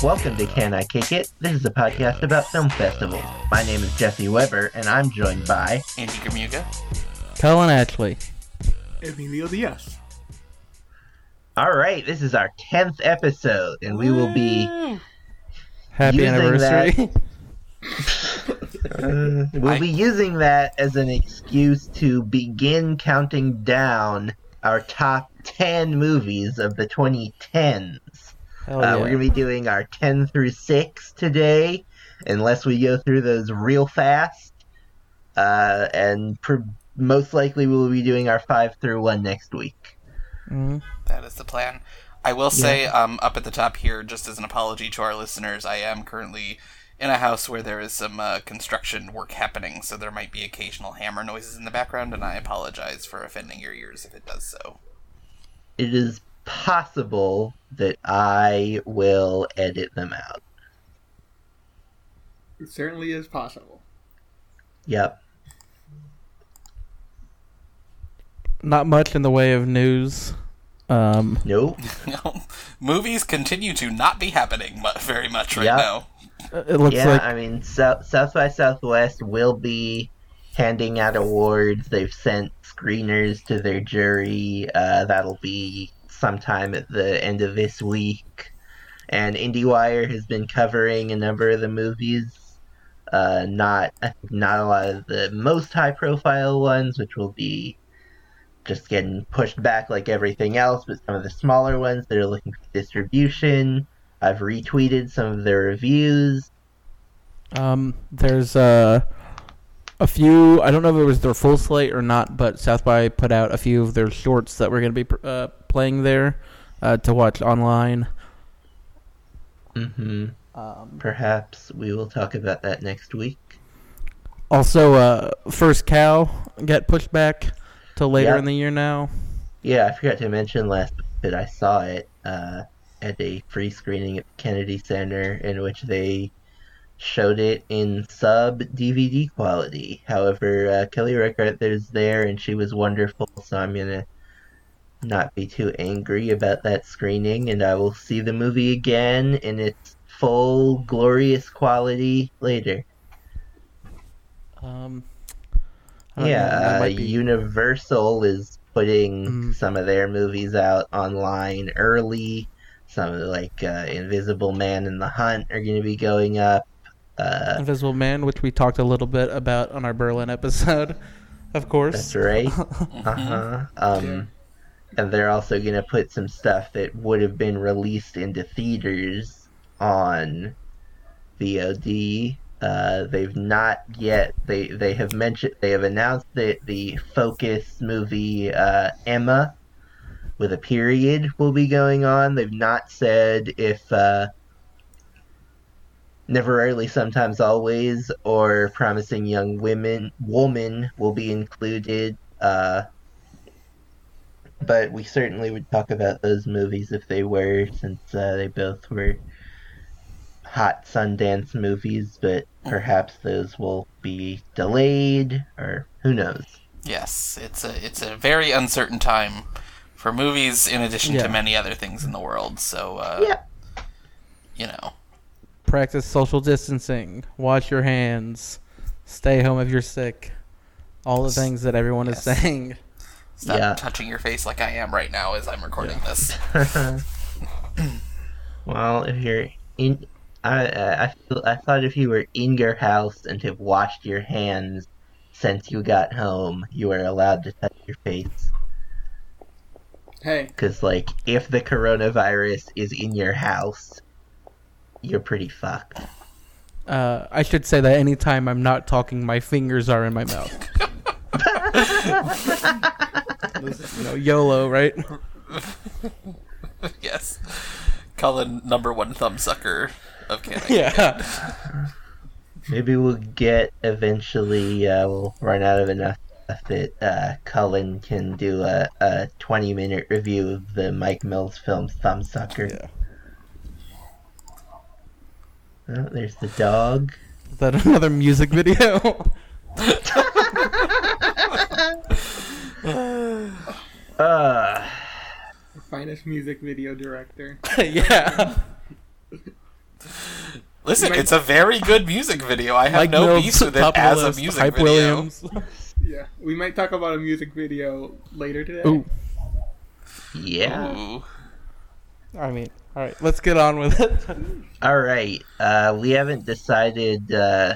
Welcome to Can I Kick It? This is a podcast about film festivals. My name is Jesse Weber, and I'm joined by Andy Gamuga. Colin Ashley. Emilio Diaz. All right, this is our 10th episode, and we will be Happy Using anniversary. uh, we'll I- be using that as an excuse to begin counting down our top 10 movies of the 2010s. Hell Uh, yeah. We're going to be doing our 10 through 6 today, unless we go through those real fast. Uh, and pr- most likely we'll be doing our 5 through 1 next week. Mhm. That is the plan. I will say, um, up at the top here, just as an apology to our listeners, I am currently in a house where there is some uh, construction work happening, so there might be occasional hammer noises in the background, and I apologize for offending your ears if it does so. It is possible that I will edit them out. It certainly is possible. Yep. Not much in the way of news. Um, Nope. Movies continue to not be happening very much right Yeah. now. it looks yeah, like I mean, South, South by Southwest will be handing out awards. They've sent screeners to their jury. Uh, that'll be sometime at the end of this week. And IndieWire has been covering a number of the movies. Uh, not not a lot of the most high profile ones, which will be just getting pushed back like everything else, but some of the smaller ones that are looking for distribution. I've retweeted some of their reviews. um, there's uh, a few. I don't know if it was their full slate or not, but South by put out a few of their shorts that we're going to be uh, playing there uh, to watch online. hmm Um, Perhaps we will talk about that next week. also, uh, First Cow get pushed back to later Yep. in the year now. Yeah, I forgot to mention last week that I saw it uh, at a free screening at the Kennedy Center in which they showed it in sub DVD quality. However, uh, Kelly Reichardt is there and she was wonderful, so I'm gonna not be too angry about that screening, and I will see the movie again in its full glorious quality later. Um, know, Yeah, uh, be- Universal is putting Mhm. some of their movies out online early. Some of the, like uh, Invisible Man and The Hunt are going to be going up. Uh, Invisible Man, which we talked a little bit about on our Berlin episode, of course. that's right. Uh huh. Um, and they're also going to put some stuff that would have been released into theaters on VOD. Uh, they've not yet. They they have mentioned. They have announced that the Focus movie uh, Emma, with a period, will be going on. They've not said if uh, Never Rarely, Sometimes Always, or Promising Young Women Woman will be included. Uh, but we certainly would talk about those movies if they were, since uh, they both were hot Sundance movies. But perhaps those will be delayed, or who knows? Yes, it's a it's a very uncertain time for movies, in addition Yeah. to many other things in the world. So, uh, Yeah. you know, Practice social distancing. Wash your hands. Stay home if you're sick. All the things that everyone is saying. stop Yeah. touching your face like I am right now as I'm recording this. well, if you're in, I I I, feel, I thought if you were in your house and have washed your hands since you got home, you are allowed to touch your face. Hey, Because, like, if the coronavirus is in your house, you're pretty fucked. Uh, I should say that anytime I'm not talking, my fingers are in my mouth. you know, YOLO, right? yes, Colin, number one thumbsucker of Canada. yeah. Maybe we'll get eventually, uh, we'll run out of enough stuff that uh, Colin can do a, a 20 minute review of the Mike Mills film Thumbsucker. Yeah. Oh, there's the dog. Is that another music video? Uh, finest music video director. yeah. Listen, might- it's a very good music video. I have Mike no Mills, beef with it top of as a music Hype video. Williams. Yeah, we might talk about a music video later today. Ooh, Yeah. Ooh. I mean, all right, let's get on with it. All right. Uh, we haven't decided uh,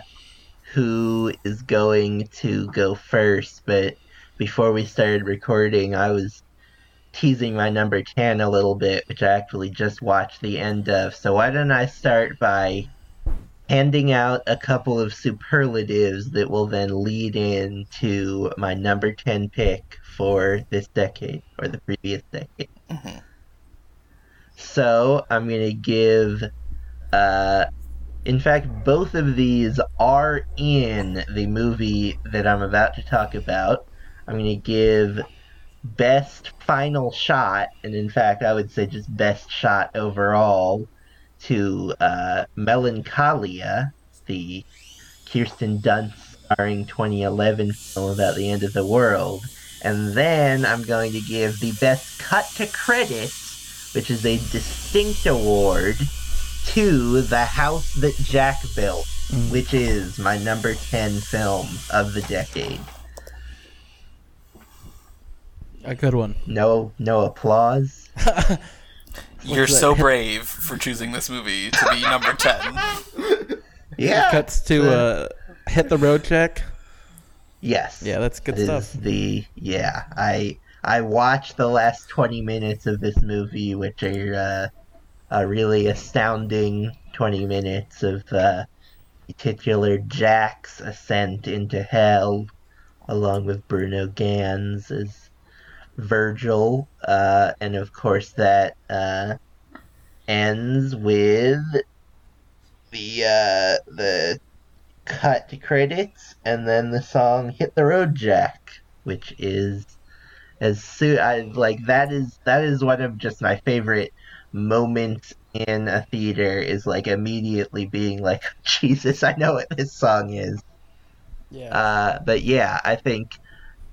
who is going to go first, but before we started recording, I was teasing my number 10 a little bit, which I actually just watched the end of. So why don't I start by handing out a couple of superlatives that will then lead into my number 10 pick for this decade or the previous decade. Mhm. So I'm going to give uh, in fact, both of these are in the movie that I'm about to talk about. I'm going to give best final shot, and in fact, I would say just best shot overall to uh, Melancholia, the Kirsten Dunst starring 2011 film about the end of the world. And then I'm going to give the best cut to credits, which is a distinct award to The House That Jack Built, Mm. which is my number 10 film of the decade. A good one. No no applause. You're so brave for choosing this movie to be number 10. Yeah. Cuts to uh, hit the road jack. Yes. Yeah, that's good It is stuff. the yeah, I I watched the last 20 minutes of this movie which are uh, a really astounding 20 minutes of uh, titular Jack's ascent into hell along with Bruno Ganz as Virgil uh, and of course that uh, ends with the uh, the cut credits and then the song hit the road jack which is as soon I like that is that is one of just my favorite moments in a theater is like immediately being like Jesus I know what this song is Yeah. uh, but yeah, I think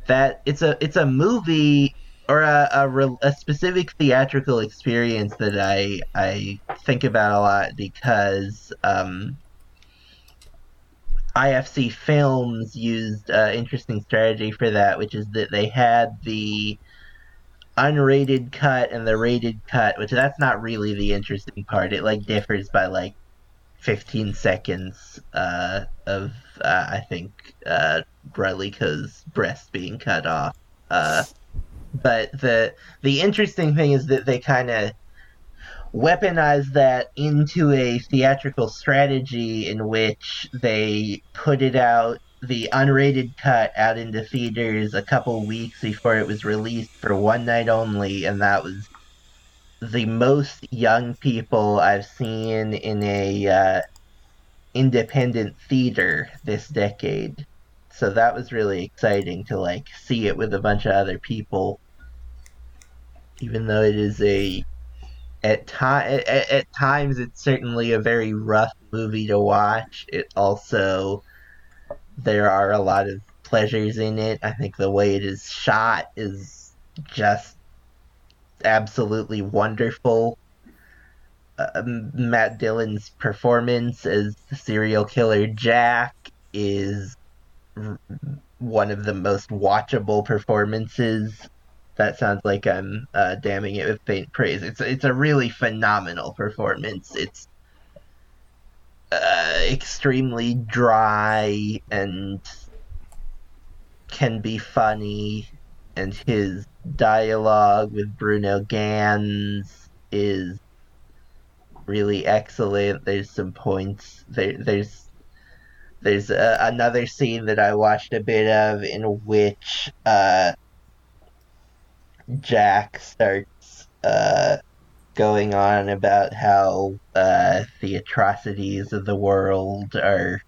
that it's a it's a movie or a a, a specific theatrical experience that I I think about a lot because um, IFC Films used uh, interesting strategy for that, which is that they had the unrated cut and the rated cut, which that's not really the interesting part. It like differs by like 15 seconds uh, of uh, I think uh, Brelica's breast being cut off. Uh, but the the interesting thing is that they kind of weaponize that into a theatrical strategy in which they put it out the unrated cut out into theaters a couple weeks before it was released for one night only and that was the most young people I've seen in a uh, independent theater this decade. So that was really exciting to like see it with a bunch of other people. Even though it is a at time at, at times it's certainly a very rough movie to watch. It also there are a lot of pleasures in it. I think the way it is shot is just absolutely wonderful. Uh, Matt Dillon's performance as the serial killer Jack is r- one of the most watchable performances. That sounds like I'm uh, damning it with faint praise. It's it's a really phenomenal performance. It's uh, extremely dry and can be funny, and his dialogue with Bruno Ganz is really excellent. There's some points there. There's there's uh, another scene that I watched a bit of in which uh, Jack starts uh, going on about how uh, the atrocities of the world are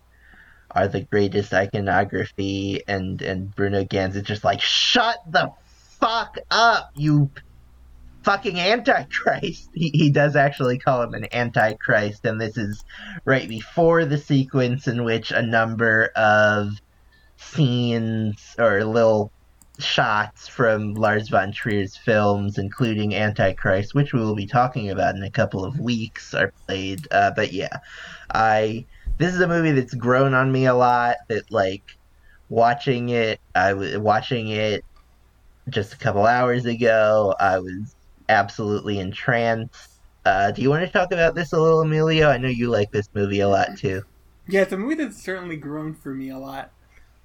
are the greatest iconography, and and Bruno Ganz is just like, shut the fuck up, you fucking antichrist. He, he does actually call him an antichrist, and this is right before the sequence in which a number of scenes or little shots from Lars von Trier's films, including Antichrist, which we will be talking about in a couple of weeks, are played. Uh, but yeah, I this is a movie that's grown on me a lot. That like watching it, I was watching it just a couple hours ago. I was absolutely entranced. Uh, do you want to talk about this a little, Emilio? I know you like this movie a lot too. Yeah, it's a movie that's certainly grown for me a lot.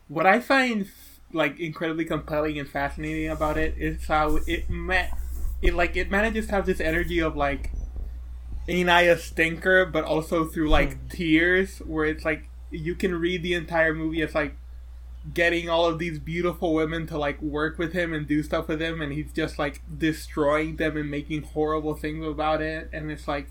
What I find like incredibly compelling and fascinating about it is how it met it like it manages to have this energy of like ain't I a stinker, but also through like Hmm. tears, where it's like you can read the entire movie as like getting all of these beautiful women to like work with him and do stuff with him, and he's just like destroying them and making horrible things about it, and it's like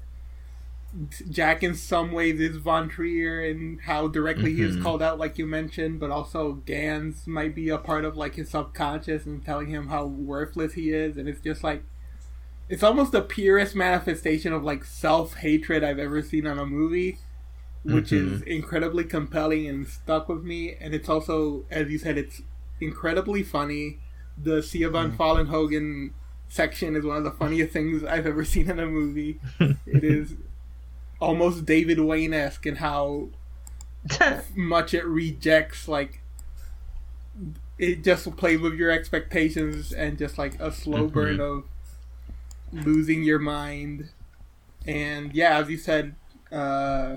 Jack in some ways is Von Trier and how directly he is Mhm. called out, like you mentioned, but also Ganz might be a part of like his subconscious and telling him how worthless he is, and it's just like it's almost the purest manifestation of like self hatred I've ever seen on a movie, which is incredibly compelling and stuck with me. And it's also, as you said, it's incredibly funny. The Siobhan Fallon Hogan section is one of the funniest things I've ever seen in a movie. it is almost David Wayne esque in how much it rejects like it just plays with your expectations and just like a slow Mhm. burn of losing your mind and yeah as you said uh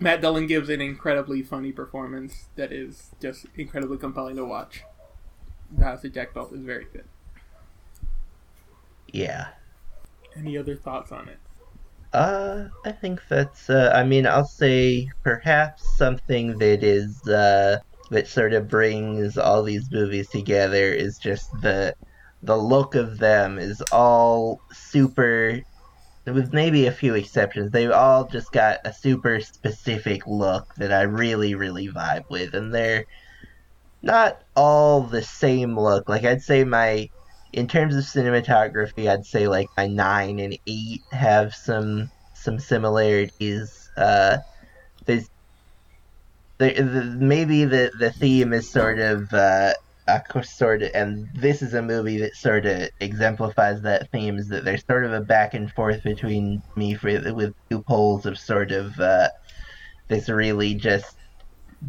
matt dillon gives an incredibly funny performance that is just incredibly compelling to watch the house of jack built is very good yeah. any other thoughts on it Uh, I think that's. Uh, I mean, I'll say perhaps something that is uh, that sort of brings all these movies together is just the the look of them is all super. With maybe a few exceptions, they've all just got a super specific look that I really, really vibe with, and they're not all the same look. Like I'd say my in terms of cinematography, I'd say like my nine and eight have some some similarities. Uh, there's the, the, maybe the the theme is sort of uh, a sort of, and this is a movie that sort of exemplifies that theme. Is that there's sort of a back and forth between me for, with two poles of sort of uh, this really just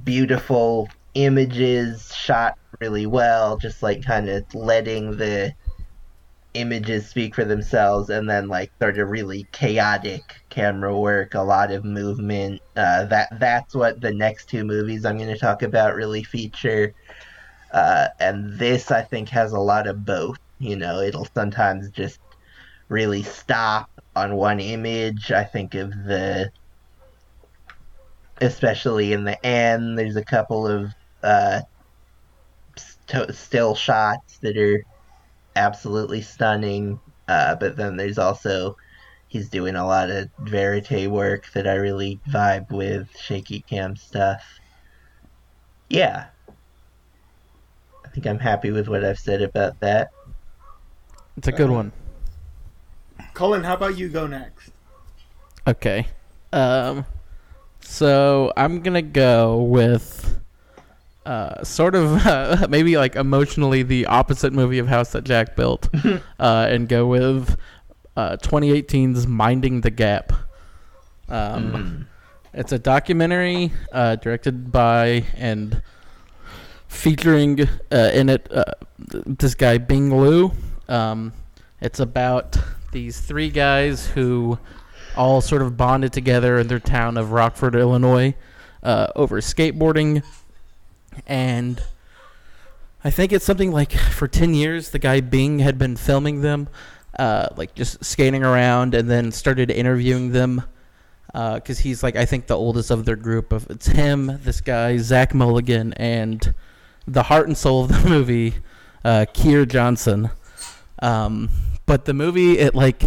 beautiful images shot really well, just like kind of letting the images speak for themselves, and then like sort of really chaotic camera work, a lot of movement. Uh, that that's what the next two movies I'm going to talk about really feature. Uh, and this I think has a lot of both. You know, it'll sometimes just really stop on one image. I think of the especially in the end there's a couple of uh st- still shots that are absolutely stunning uh but then there's also he's doing a lot of verite work that i really vibe with shaky cam stuff yeah i think i'm happy with what i've said about that It's a good one. colin how about you go next Okay. Um, so I'm gonna go with uh, sort of uh, maybe like emotionally the opposite movie of House That Jack Built, uh, and go with uh, 2018's Minding the Gap. Um, It's a documentary uh, directed by and featuring uh, in it uh, this guy Bing Liu. Um, it's about these three guys who all sort of bonded together in their town of Rockford, Illinois, uh, over skateboarding. And I think it's something like for 10 years, the guy Bing had been filming them, uh, like just skating around, and then started interviewing them. Because he's like, I think the oldest of their group. Of it's him, this guy Zach Mulligan, and the heart and soul of the movie, uh, Keire Johnson. Um, but the movie, it like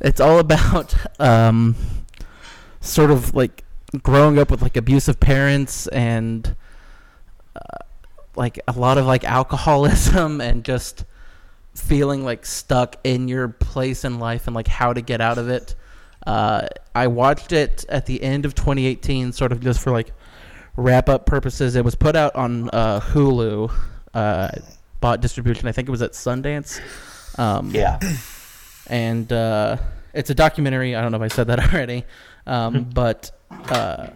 it's all about um, sort of like growing up with like abusive parents and uh, like a lot of like alcoholism and just feeling like stuck in your place in life and like how to get out of it. Uh, I watched it at the end of 2018, sort of just for like wrap up purposes. It was put out on uh, Hulu uh, bought distribution. I think it was at Sundance. Um, Yeah. and uh, it's a documentary. I don't know if I said that already, um, but uh,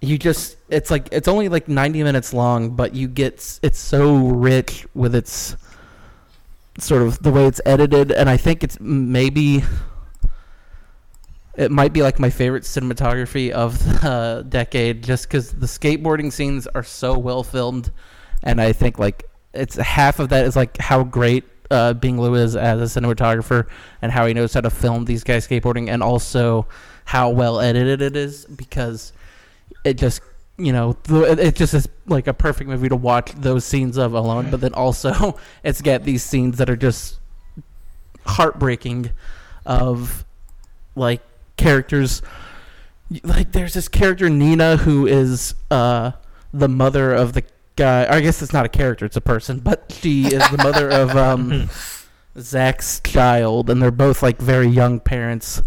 you just it's like it's only like 90 minutes long, but you get it's so rich with its sort of the way it's edited, and I think it's maybe it might be like my favorite cinematography of the decade, just because the skateboarding scenes are so well filmed, and I think like it's half of that is like how great uh, Bing Liu is as a cinematographer and how he knows how to film these guys skateboarding, and also how well edited it is because it just you know it just is like a perfect movie to watch those scenes of alone. But then also it's got these scenes that are just heartbreaking of like characters like there's this character Nina who is uh the mother of the guy I guess it's not a character it's a person but she is the mother of um Zach's child and they're both like very young parents.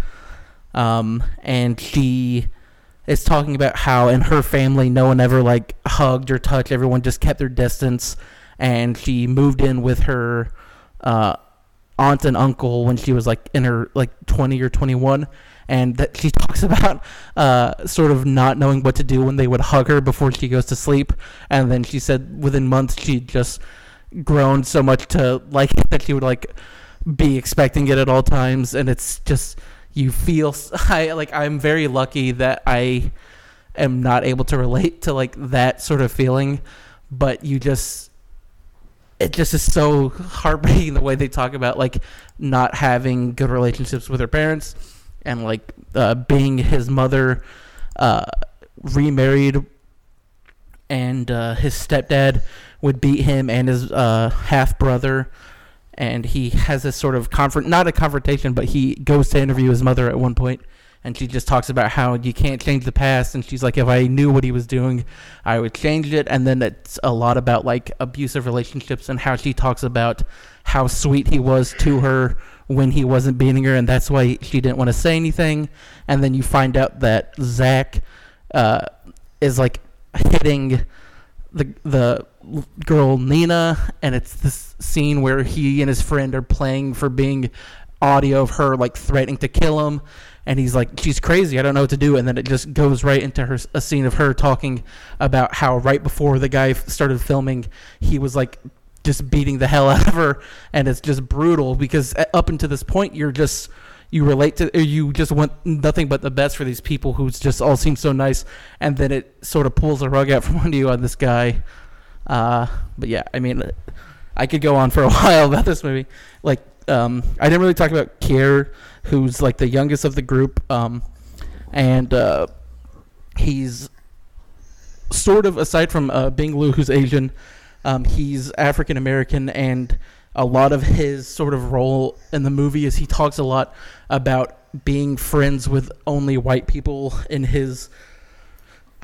Um and she is talking about how in her family no one ever like hugged or touched everyone just kept their distance. And she moved in with her uh aunt and uncle when she was like in her like 20 or 21 and that she talks about uh, sort of not knowing what to do when they would hug her before she goes to sleep. And then she said within months she'd just grown so much to like that she would like be expecting it at all times. And it's just you feel i like i'm very lucky that i am not able to relate to like that sort of feeling. But you just it just is so heartbreaking the way they talk about like not having good relationships with her parents and like uh, Bing his mother uh, remarried and uh, his stepdad would beat him and his uh, half brother and he has this sort of confront not a confrontation but he goes to interview his mother at one point and she just talks about how you can't change the past and she's like if i knew what he was doing i would change it. And then it's a lot about like abusive relationships and how she talks about how sweet he was to her when he wasn't beating her and that's why she didn't want to say anything and then you find out that zach uh, is like hitting the the girl Nina, and it's this scene where he and his friend are playing for Bing audio of her like threatening to kill him, and he's like, "She's crazy. I don't know what to do." And then it just goes right into her a scene of her talking about how right before the guy started filming, he was like just beating the hell out of her, and it's just brutal because uh, up until this point, you're just you relate to you just want nothing but the best for these people who just all seem so nice and then it sort of pulls the rug out from under you on this guy. Uh, but yeah i mean i could go on for a while about this movie. Like um, i didn't really talk about keire who's like the youngest of the group um, and uh, he's sort of aside from uh, Bing Liu, who's Asian, um, he's African American, and a lot of his sort of role in the movie is he talks a lot about being friends with only white people in his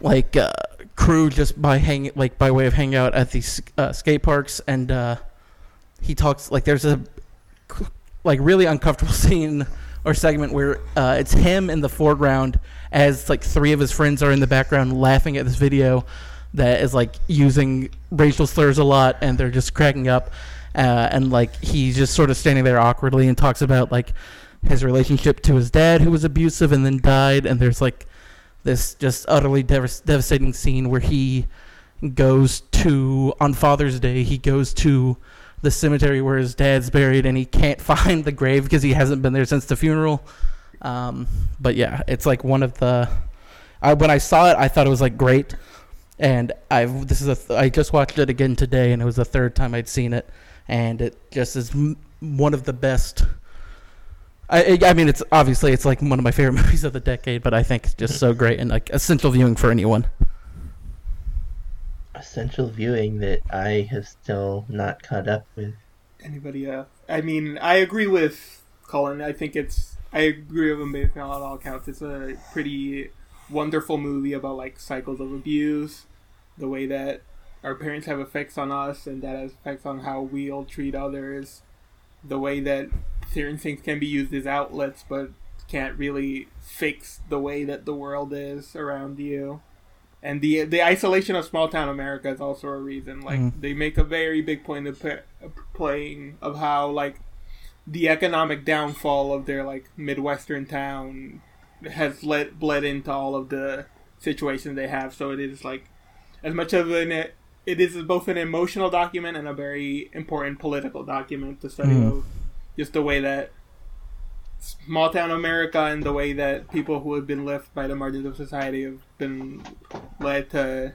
like uh, crew just by hang like by way of hanging out at these uh, skate parks, and uh, he talks like there's a like really uncomfortable scene or segment where uh, it's him in the foreground as like three of his friends are in the background laughing at this video that is like using racial slurs a lot and they're just cracking up uh, and like he's just sort of standing there awkwardly and talks about like his relationship to his dad who was abusive and then died and there's like this just utterly devas- devastating scene where he goes to on Father's Day he goes to the cemetery where his dad's buried and he can't find the grave because he hasn't been there since the funeral. Um, but yeah it's like one of the I, when I saw it I thought it was like great and I've this is a th- I just watched it again today and it was the third time I'd seen it and it just is m- one of the best I, I I mean it's obviously it's like one of my favorite movies of the decade but I think it's just so great and like essential viewing for anyone Essential viewing that I have still not caught up with. Anybody else? I mean, I agree with Colin. I think it's. I agree with him basically on all counts, It's a pretty wonderful movie about like cycles of abuse, the way that our parents have effects on us, and that has effects on how we all treat others. The way that certain things can be used as outlets, but can't really fix the way that the world is around you. and the the isolation of small town America is also a reason. Like Mhm. they make a very big point of pa- playing of how like the economic downfall of their like midwestern town has led bled into all of the situations they have. So it is like as much of an it is both an emotional document and a very important political document to study hmm. of just the way that small town America and the way that people who have been left by the margins of society have been led to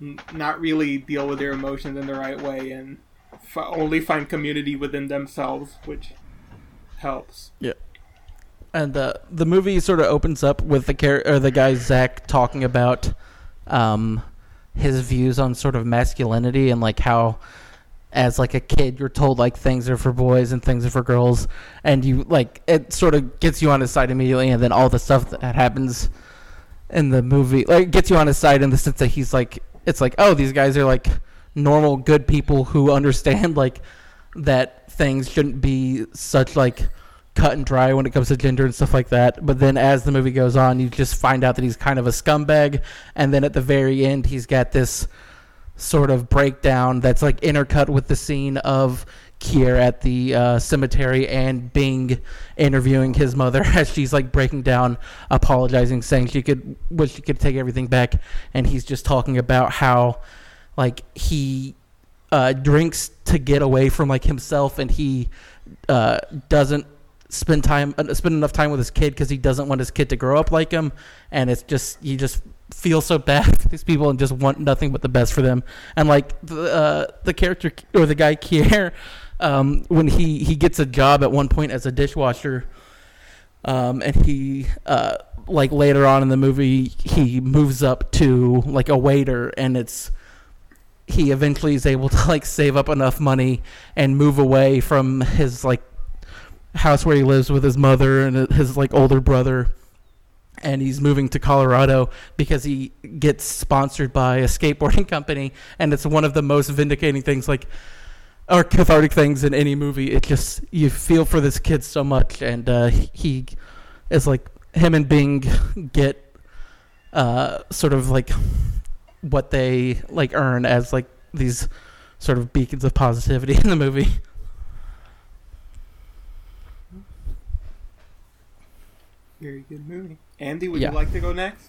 n- not really deal with their emotions in the right way and f- only find community within themselves, which helps. And uh, the movie sort of opens up with the char- or the guy Zach talking about um, his views on sort of masculinity and like how as like a kid you're told like things are for boys and things are for girls and you like it sort of gets you on his side immediately and then all the stuff that happens in the movie like gets you on his side in the sense that he's like it's like oh these guys are like normal good people who understand like that things shouldn't be such like cut and dry when it comes to gender and stuff like that. But then as the movie goes on, you just find out that he's kind of a scumbag. And then at the very end, he's got this sort of breakdown that's like intercut with the scene of Keire at the uh, cemetery and Bing interviewing his mother as she's like breaking down, apologizing, saying she could wish she could take everything back. And he's just talking about how like he uh, drinks to get away from like himself and he uh, doesn't spend time uh, spend enough time with his kid because he doesn't want his kid to grow up like him. And it's just you just feel so bad for these people and just want nothing but the best for them. And like the uh, the character or the guy Keire um, when he he gets a job at one point as a dishwasher um, and he uh, like later on in the movie he moves up to like a waiter and it's he eventually is able to like save up enough money and move away from his like house where he lives with his mother and his like older brother. And he's moving to Colorado because he gets sponsored by a skateboarding company. And it's one of the most vindicating things like or cathartic things in any movie. It just you feel for this kid so much. And uh, he is like him and Bing get uh, sort of like what they like earn as like these sort of beacons of positivity in the movie Very good movie. Andy, would Yeah. you like to go next?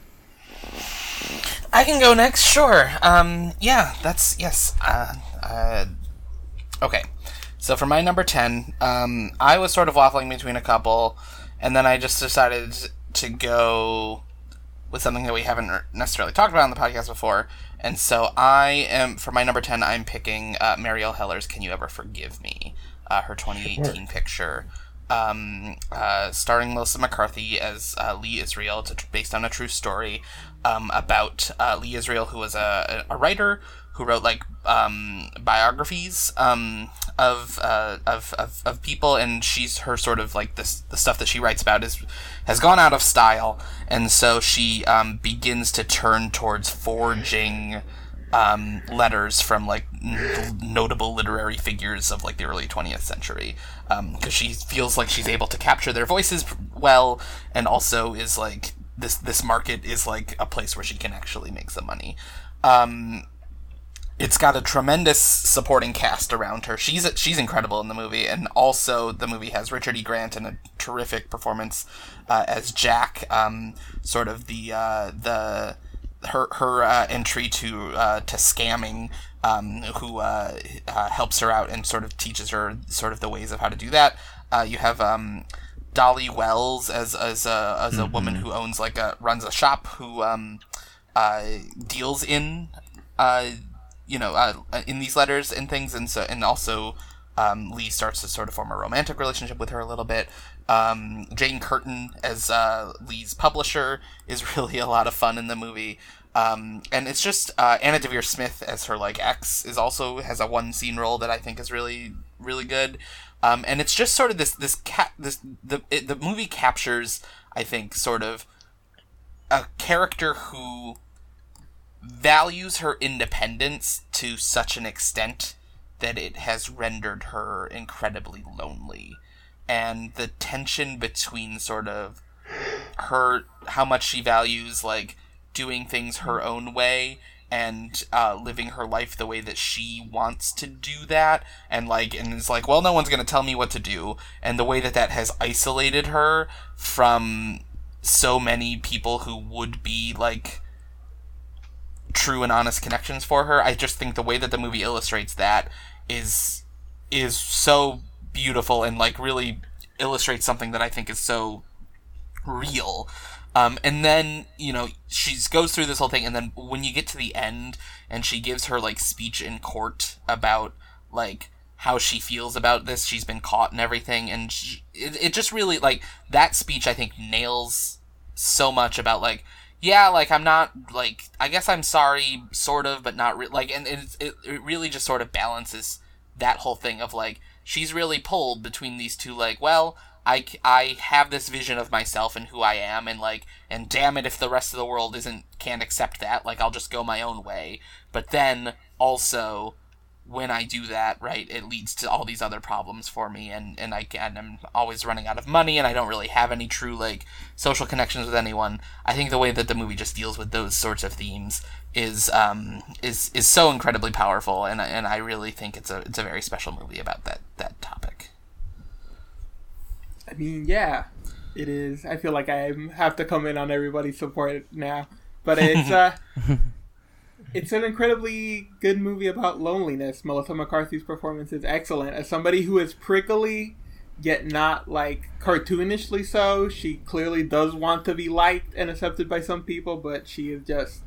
I can go next, sure. Um, yeah, that's yes. Uh, uh, okay, so for my number ten, um, I was sort of waffling between a couple, and then I just decided to go with something that we haven't necessarily talked about on the podcast before. And so I am for my number ten. I'm picking uh, Marielle Heller's "Can You Ever Forgive Me," uh, her 2018 picture um, uh, starring Melissa McCarthy as uh, Lee Israel. It's based on a true story um, about uh, Lee Israel, who was a, a writer who wrote like um, biographies um, of, uh, of, of of people, and she's her sort of like this the stuff that she writes about is has gone out of style, and so she um, begins to turn towards forging um, letters from like n- notable literary figures of like the early 20th century because she feels like she's able to capture their voices well and also is like this this market is like a place where she can actually make some money um, it's got a tremendous supporting cast around her. She's she's incredible in the movie, and also the movie has Richard E. Grant in a terrific performance uh, as Jack, um, sort of the uh, the her her uh, entry to uh, to scamming, um, who uh, uh, helps her out and sort of teaches her sort of the ways of how to do that. Uh, you have um, Dolly Wells as as a as a woman who owns like a runs a shop who um, uh, deals in uh, you know uh, in these letters and things, and so and also um, Lee starts to sort of form a romantic relationship with her a little bit. Um, Jane Curtin as uh, Lee's publisher is really a lot of fun in the movie. Um, and it's just uh, Anna Deavere Smith as her like ex is also has a one scene role that I think is really really good. Um, and it's just sort of this this cat this the it, the movie captures I think sort of a character who values her independence to such an extent that it has rendered her incredibly lonely. And the tension between sort of her, how much she values, like, doing things her own way and uh, living her life the way that she wants to do that. And like and it's like well no one's going to tell me what to do. And the way that that has isolated her from so many people who would be like true and honest connections for her i just think the way that the movie illustrates that is is so beautiful and like really illustrates something that i think is so real um, and then you know she goes through this whole thing, and then when you get to the end, and she gives her like speech in court about like how she feels about this, she's been caught and everything, and she, it, it just really like that speech. I think nails so much about like yeah, like I'm not like I guess I'm sorry, sort of, but not re- like, and it, it it really just sort of balances that whole thing of like she's really pulled between these two like well I, I have this vision of myself and who I am and like and damn it if the rest of the world isn't can't accept that like I'll just go my own way. But then also when I do that right it leads to all these other problems for me. And and I and I'm always running out of money and I don't really have any true like social connections with anyone. I think the way that the movie just deals with those sorts of themes is um is is so incredibly powerful. And and I really think it's a it's a very special movie about that that topic. I mean, yeah, it is. I feel like I have to come in on everybody's support now, but it's uh, it's an incredibly good movie about loneliness. Melissa McCarthy's performance is excellent. As somebody who is prickly, yet not like cartoonishly so, she clearly does want to be liked and accepted by some people, but she is just,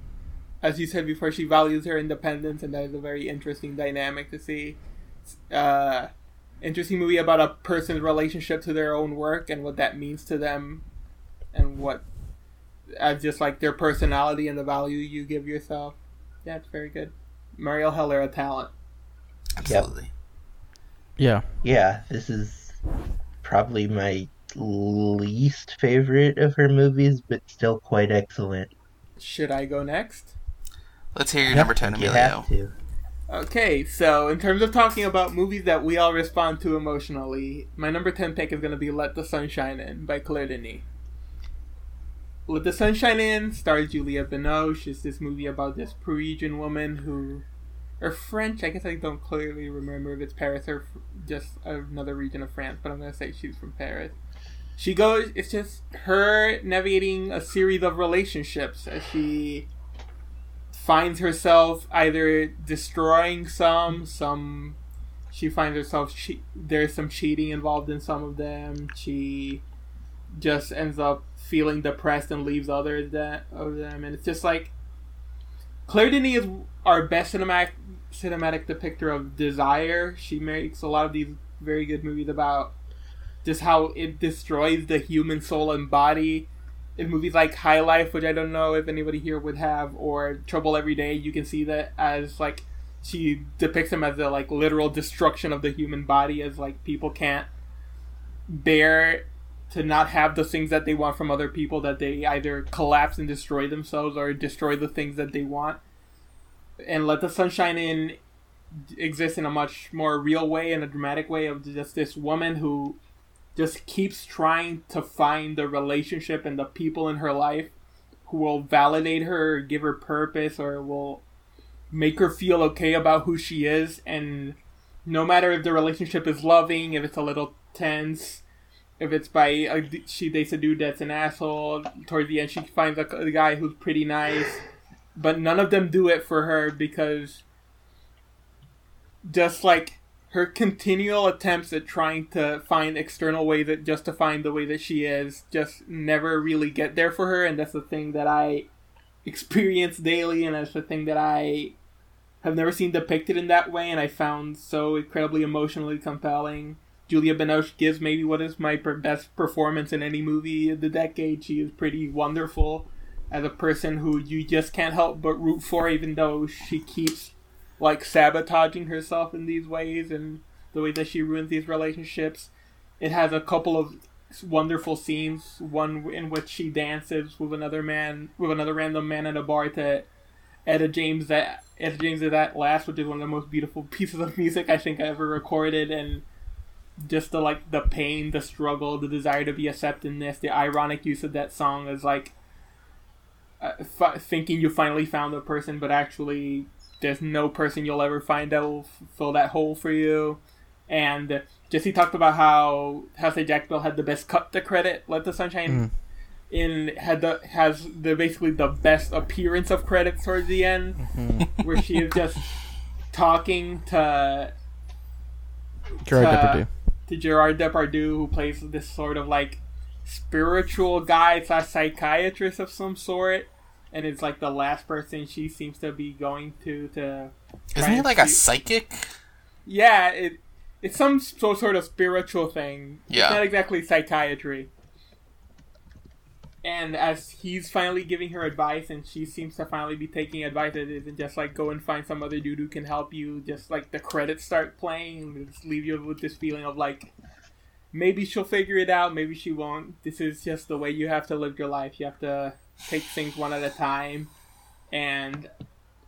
as you said before, she values her independence, and that is a very interesting dynamic to see. Uh, interesting movie about a person's relationship to their own work and what that means to them and what as just like their personality and the value you give yourself. Yeah, it's very good. Marielle Heller, a talent. Absolutely. Yeah. Yeah, this is probably my least favorite of her movies, but still quite excellent. Should I go next? Let's hear your number 10, You have to. Okay, so in terms of talking about movies that we all respond to emotionally, my number 10 pick is going to be Let the Sun Shine In by Claire Denis. Let the Sunshine In stars Julia Binoche. It's this movie about this Parisian woman who. Or French, I guess I don't clearly remember if it's Paris or just another region of France, but I'm going to say she's from Paris. She goes, it's just her navigating a series of relationships as she finds herself either destroying some, some she finds herself che- there's some cheating involved in some of them. She just ends up feeling depressed and leaves others that of them, and it's just like Claire Denis is our best cinematic cinematic depictor of desire. She makes a lot of these very good movies about just how it destroys the human soul and body in movies like High Life, which I don't know if anybody here would have, or Trouble Every Day, you can see that as like she depicts them as the like literal destruction of the human body, as like people can't bear to not have the things that they want from other people, that they either collapse and destroy themselves or destroy the things that they want. And Let the Sunshine In exist in a much more real way and a dramatic way of just this woman who just keeps trying to find the relationship and the people in her life who will validate her or give her purpose or will make her feel okay about who she is and no matter if the relationship is loving if it's a little tense if it's by uh, a, she dates a dude that's an asshole towards the end she finds a, a guy who's pretty nice but none of them do it for her because just like her continual attempts at trying to find external ways that justifying the way that she is just never really get there for her and that's the thing that i experience daily and that's the thing that i have never seen depicted in that way and i found so incredibly emotionally compelling julia binoche gives maybe what is my per- best performance in any movie of the decade she is pretty wonderful as a person who you just can't help but root for even though she keeps like sabotaging herself in these ways and the way that she ruins these relationships. It has a couple of wonderful scenes. One in which she dances with another man, with another random man in a bar to Etta James that Etta James at that last, which is one of the most beautiful pieces of music I think I ever recorded, and just the like the pain, the struggle, the desire to be accepted this, the ironic use of that song is like uh, f- thinking you finally found a person, but actually there's no person you'll ever find that will f- fill that hole for you. And Jesse talked about how of Jacksonville had the best cut to credit. Let the Sunshine Mm. in had the has the basically the best appearance of credits towards the end, Mhm. where she is just talking to Gerard Uh, Depardieu. To Gerard Depardieu, who plays this sort of like spiritual guy slash psychiatrist of some sort, and it's like the last person she seems to be going to to. Isn't he like a psychic? Yeah, it it's some so sort of spiritual thing. Yeah. It's not exactly psychiatry. And as he's finally giving her advice, and she seems to finally be taking advice, it isn't just like go and find some other dude who can help you. Just like the credits start playing, and just leave you with this feeling of like maybe she'll figure it out, maybe she won't. This is just the way you have to live your life. You have to take things one at a time, and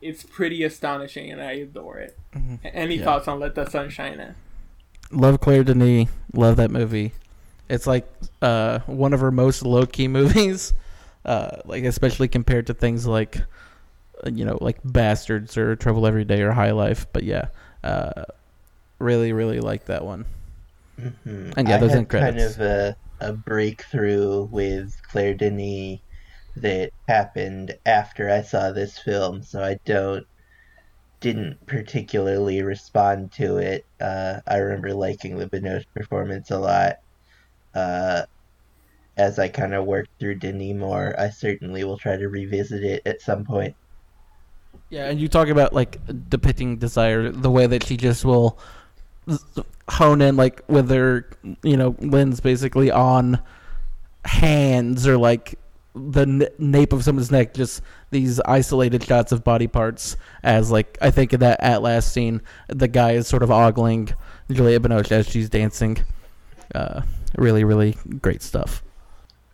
it's pretty astonishing, and I adore it. Mhm. Any Yeah. thoughts on Let the Sun Shine In? Love Claire Denis. Love that movie. It's like uh, one of her most low key movies. Uh, like especially compared to things like, uh, you know, like Bastards or Trouble Every Day or High Life. But yeah, uh, really, really like that one. hmm And yeah, I those had end kind of a, a breakthrough with Claire Denis that happened after I saw this film, so I don't didn't particularly respond to it. Uh, I remember liking the Binoche performance a lot. Uh, as I kind of work through Denis more, I certainly will try to revisit it at some point. Yeah, and you talk about like depicting desire, the way that she just will hone in, like with her, you know, lens basically on hands or like the nape of someone's neck, just these isolated shots of body parts. As like I think in that at last scene, the guy is sort of ogling Julia Binoche as she's dancing. Uh, really, really great stuff.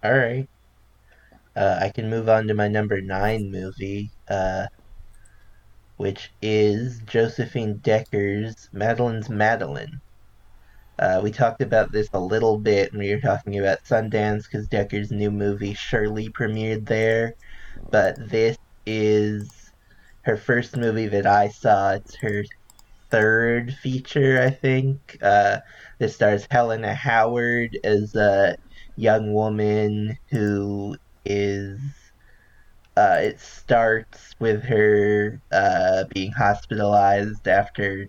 All right. Uh, I can move on to my number nine movie, uh, which is Josephine Decker's Madeline's Madeline. Uh, we talked about this a little bit when we were talking about Sundance because Decker's new movie Shirley premiered there, but this is her first movie that I saw. It's her third feature, I think. Uh, this stars Helena Howard as a young woman who is uh, it starts with her uh, being hospitalized after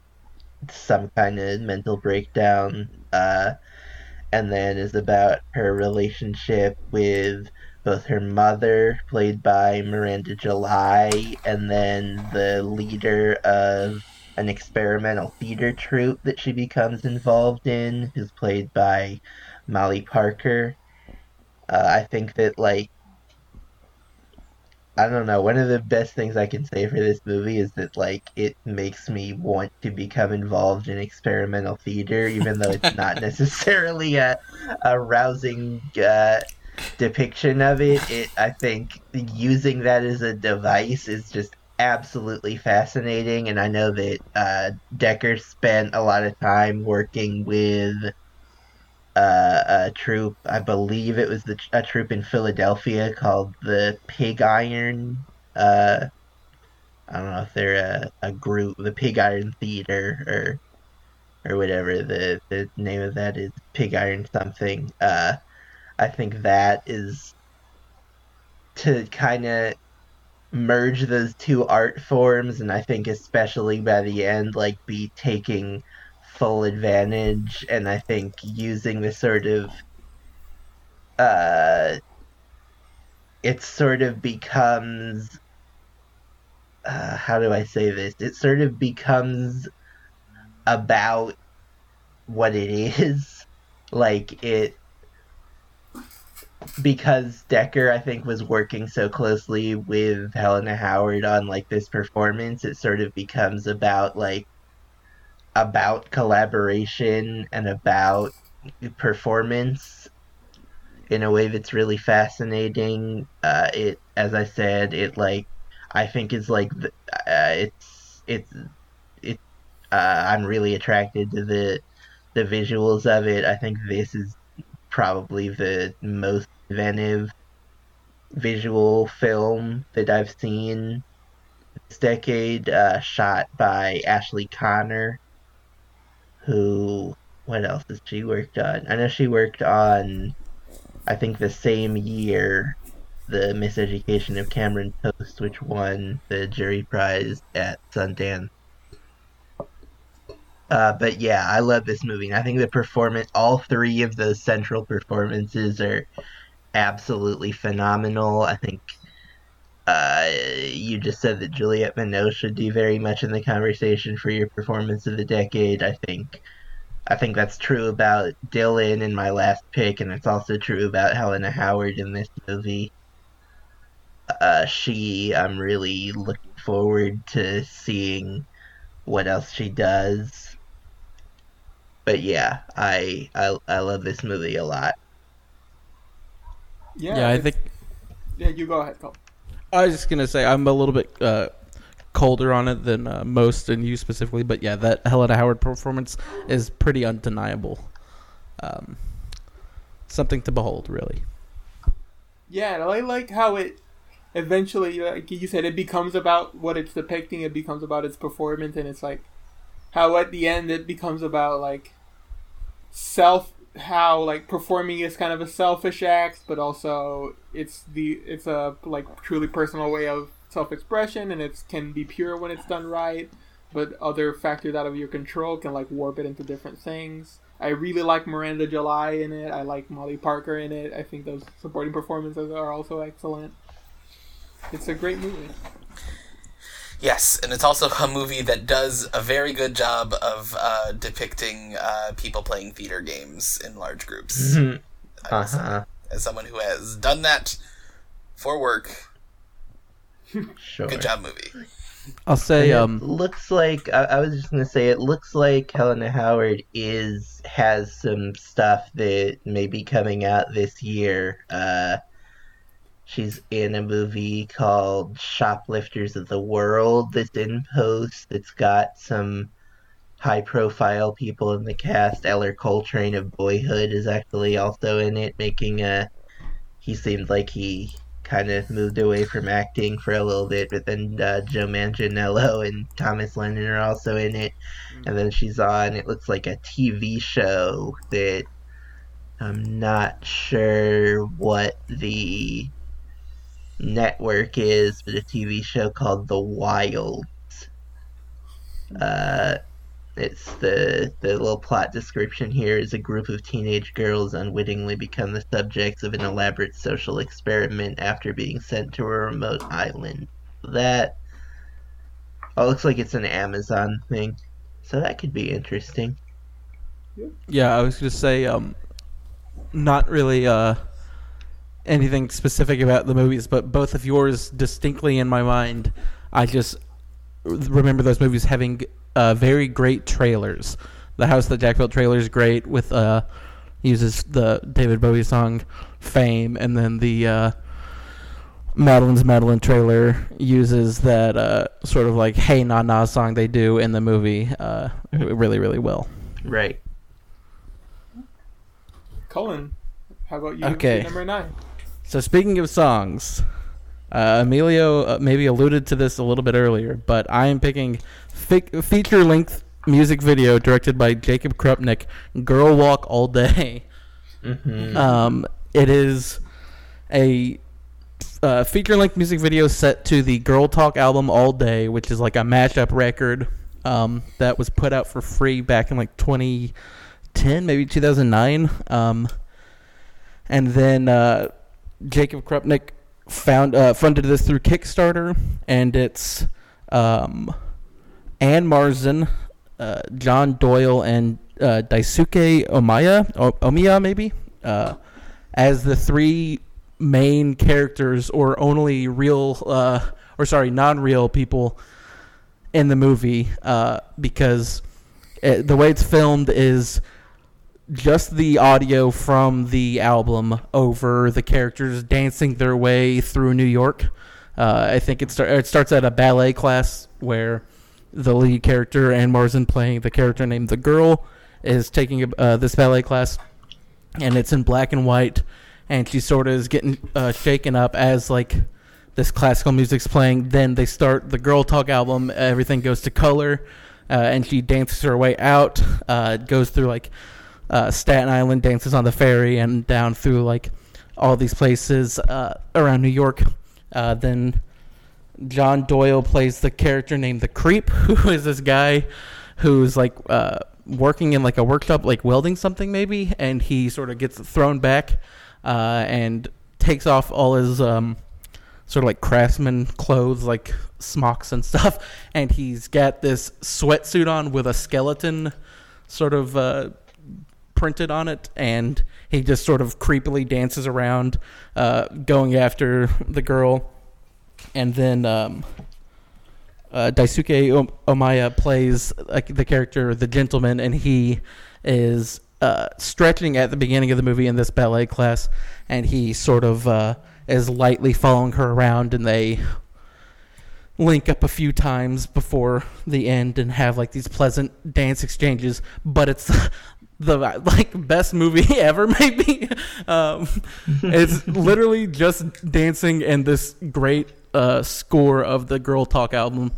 some kind of mental breakdown uh, and then is about her relationship with both her mother played by miranda july and then the leader of an experimental theater troupe that she becomes involved in who's played by molly parker uh, I think that like I don't know. One of the best things I can say for this movie is that like it makes me want to become involved in experimental theater, even though it's not necessarily a a rousing uh, depiction of it. It I think using that as a device is just absolutely fascinating, and I know that uh, Decker spent a lot of time working with uh, a troupe. I believe it was the, a troupe in Philadelphia called the Pig Iron. Uh, I don't know if they're a, a group, the Pig Iron Theater, or or whatever the the name of that is, Pig Iron something. Uh, I think that is to kind of merge those two art forms, and I think especially by the end, like be taking full advantage and I think using the sort of uh it sort of becomes uh, how do I say this? It sort of becomes about what it is. Like it because Decker I think was working so closely with Helena Howard on like this performance, it sort of becomes about like about collaboration and about performance in a way that's really fascinating. Uh, it, as I said, it like I think is like uh, it's it's it. Uh, I'm really attracted to the the visuals of it. I think this is probably the most inventive visual film that I've seen this decade, uh, shot by Ashley Connor, who what else has she worked on? I know she worked on I think the same year the Miseducation of Cameron Post, which won the jury prize at Sundance. Uh, but yeah, I love this movie. And I think the performance, all three of those central performances are absolutely phenomenal. I think uh, you just said that Juliette Binoche should do very much in the conversation for your performance of the decade. I think I think that's true about Dylan in my last pick, and it's also true about Helena Howard in this movie. Uh, she, I'm really looking forward to seeing what else she does. But yeah, I I, I love this movie a lot. Yeah, Yeah, I think Yeah, you go ahead, Cole. I was just gonna say I'm a little bit uh, colder on it than uh, most, and you specifically. But yeah, that Helena Howard performance is pretty undeniable. Um, something to behold, really. Yeah, and I like how it eventually, like you said, it becomes about what it's depicting. It becomes about its performance, and it's like how at the end it becomes about like self, how like performing is kind of a selfish act, but also it's the it's a like truly personal way of self expression, and it can be pure when it's done right. But other factors out of your control can like warp it into different things. I really like Miranda July in it. I like Molly Parker in it. I think those supporting performances are also excellent. It's a great movie. Yes, and it's also a movie that does a very good job of uh, depicting uh, people playing theater games in large groups. Uh As, huh. as someone who has done that for work, Sure. good job, movie. I'll say um, looks like I, I was just gonna say it looks like Helena Howard is has some stuff that may be coming out this year. Uh, she's in a movie called Shoplifters of the World that's in post. It's got some high profile people in the cast. Ellar Coltrane of Boyhood is actually also in it, making a. He seemed like he kind of moved away from acting for a little bit, but then uh, Joe Manganiello and Thomas Lennon are also in it. And then she's on, it looks like a TV show that I'm not sure what the network is, but a TV show called The Wilds. Uh, it's the the little plot description here is a group of teenage girls unwittingly become the subjects of an elaborate social experiment after being sent to a remote island. That oh, looks like it's an Amazon thing, so that could be interesting. yeah, I was gonna say um, not really uh anything specific about the movies, but both of yours distinctly in my mind. I just remember those movies having uh, very great trailers. The House That Jack Built trailer is great with uh uses the David Bowie song "Fame," and then the uh, Madeline's Madeline trailer uses that uh, sort of like "Hey Na Na" song they do in the movie uh, really really well. Right. Colin, how about you? Okay. Number nine. So speaking of songs, uh, Emilio uh, maybe alluded to this a little bit earlier, but I am picking fi- feature-length music video directed by Jacob Krupnick, "Girl Walk All Day." hmm Um, it is a uh, feature-length music video set to the Girl Talk album "All Day," which is like a mashup record um, that was put out for free back in like 2010, maybe 2009. Um, and then uh, Jacob Krupnick found uh, funded this through Kickstarter, and it's um, Ann Marsden, uh, John Doyle, and uh, Daisuke Omaya, o- Omiya maybe, uh, as the three main characters or only real, uh, or sorry, non-real people in the movie, uh, because it, the way it's filmed is just the audio from the album over the characters dancing their way through New York. Uh, I think it, start, it starts at a ballet class where the lead character, Anne Marsen playing the character named the girl, is taking uh, this ballet class, and it's in black and white. and she sort of is getting uh, shaken up as like this classical music's playing. Then they start the Girl Talk album. Everything goes to color, uh, and she dances her way out. Uh, goes through like uh, Staten Island, dances on the ferry, and down through like all these places uh, around New York. Uh, then John Doyle plays the character named the Creep, who is this guy who's like uh, working in like a workshop, like welding something maybe, and he sort of gets thrown back uh, and takes off all his um, sort of like craftsman clothes, like smocks and stuff, and he's got this sweatsuit on with a skeleton sort of uh, printed on it, and he just sort of creepily dances around, uh, going after the girl, and then. Um, uh, Daisuke Omaya plays like the character the gentleman, and he is uh, stretching at the beginning of the movie in this ballet class, and he sort of uh, is lightly following her around, and they link up a few times before the end and have like these pleasant dance exchanges. But it's the like best movie ever, maybe. Um, it's literally just dancing and this great uh, score of the Girl Talk album,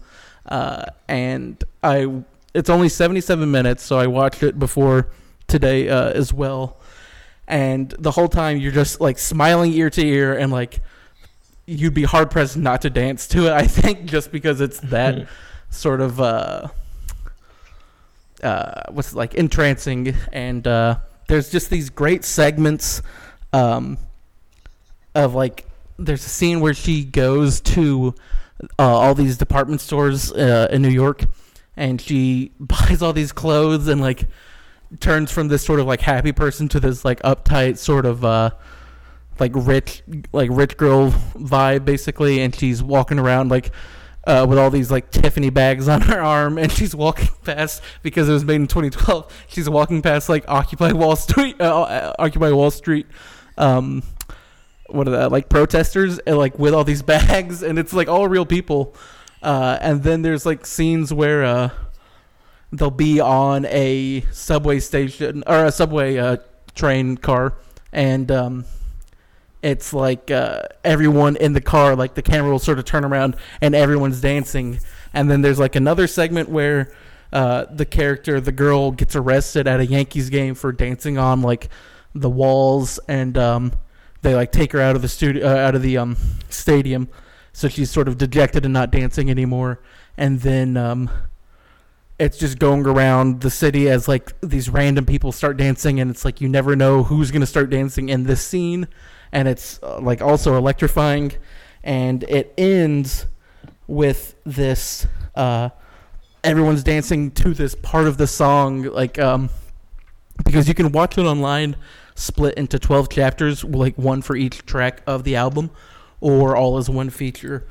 uh, and I. It's only 77 minutes, so I watched it before today uh, as well. And the whole time you're just like smiling ear to ear, and like you'd be hard pressed not to dance to it. I think just because it's that sort of uh, what's like entrancing, and uh, there's just these great segments um, of like there's a scene where she goes to uh, all these department stores uh, in New York, and she buys all these clothes and like turns from this sort of like happy person to this like uptight sort of uh like rich like rich girl vibe basically and she's walking around like uh, with all these like Tiffany bags on her arm, and she's walking past because it was made in 2012. She's walking past like Occupy Wall Street, uh, Occupy Wall Street, um, what are that like protesters, and, like with all these bags, and it's like all real people. Uh, and then there's like scenes where uh, they'll be on a subway station or a subway uh, train car, and um, it's like uh, everyone in the car, like the camera will sort of turn around and everyone's dancing. And then there's like another segment where uh, the character, the girl, gets arrested at a Yankees game for dancing on like the walls, and um, they like take her out of the studio, uh, out of the um, stadium. So she's sort of dejected and not dancing anymore. And then um, it's just going around the city as like these random people start dancing, and it's like you never know who's gonna start dancing in this scene and it's uh, like also electrifying, and it ends with this. Uh, everyone's dancing to this part of the song, like um, because you can watch it online, split into twelve chapters, like one for each track of the album, or all as one feature.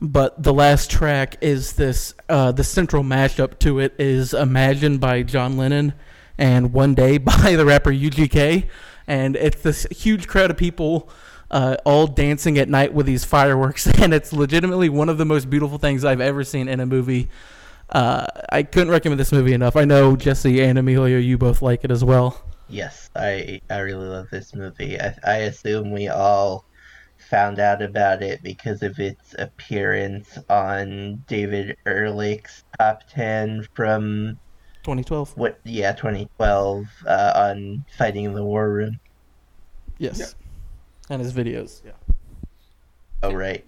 But the last track is this. Uh, the central mashup to it is "Imagine" by John Lennon and "One Day" by the rapper UGK and it's this huge crowd of people uh, all dancing at night with these fireworks, and it's legitimately one of the most beautiful things I've ever seen in a movie. Uh, I couldn't recommend this movie enough. I know Jesse and Emilio, you both like it as well. Yes, I I really love this movie. I, I assume we all found out about it because of its appearance on David Ehrlich's top ten from 2012. What? Yeah, 2012 uh, on Fighting in the War Room. Yes. Yep. And his videos. Yeah. Oh right.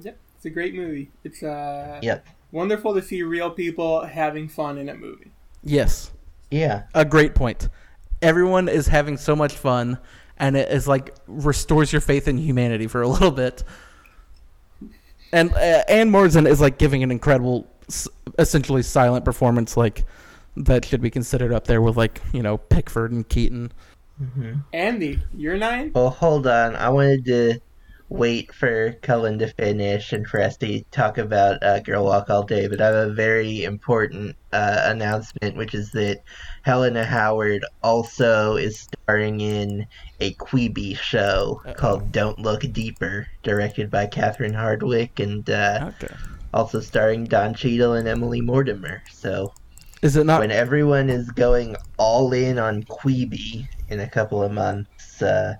Yep, it's a great movie. It's uh. Yep. Wonderful to see real people having fun in a movie. Yes. Yeah. A great point. Everyone is having so much fun, and it is like restores your faith in humanity for a little bit. And uh, Ann Morrison is like giving an incredible, essentially silent performance, like that should be considered up there with like you know Pickford and Keaton. Mm-hmm. Andy, you're nine. Well, hold on. I wanted to wait for Colin to finish and for us to talk about uh, Girl Walk All Day, but I have a very important uh, announcement, which is that Helena Howard also is starring in a Quibi show Uh-oh. called Don't Look Deeper, directed by Catherine Hardwicke, and uh, okay. Also starring Don Cheadle and Emily Mortimer. So, is it not when everyone is going all in on Quibi in a couple of months? Uh,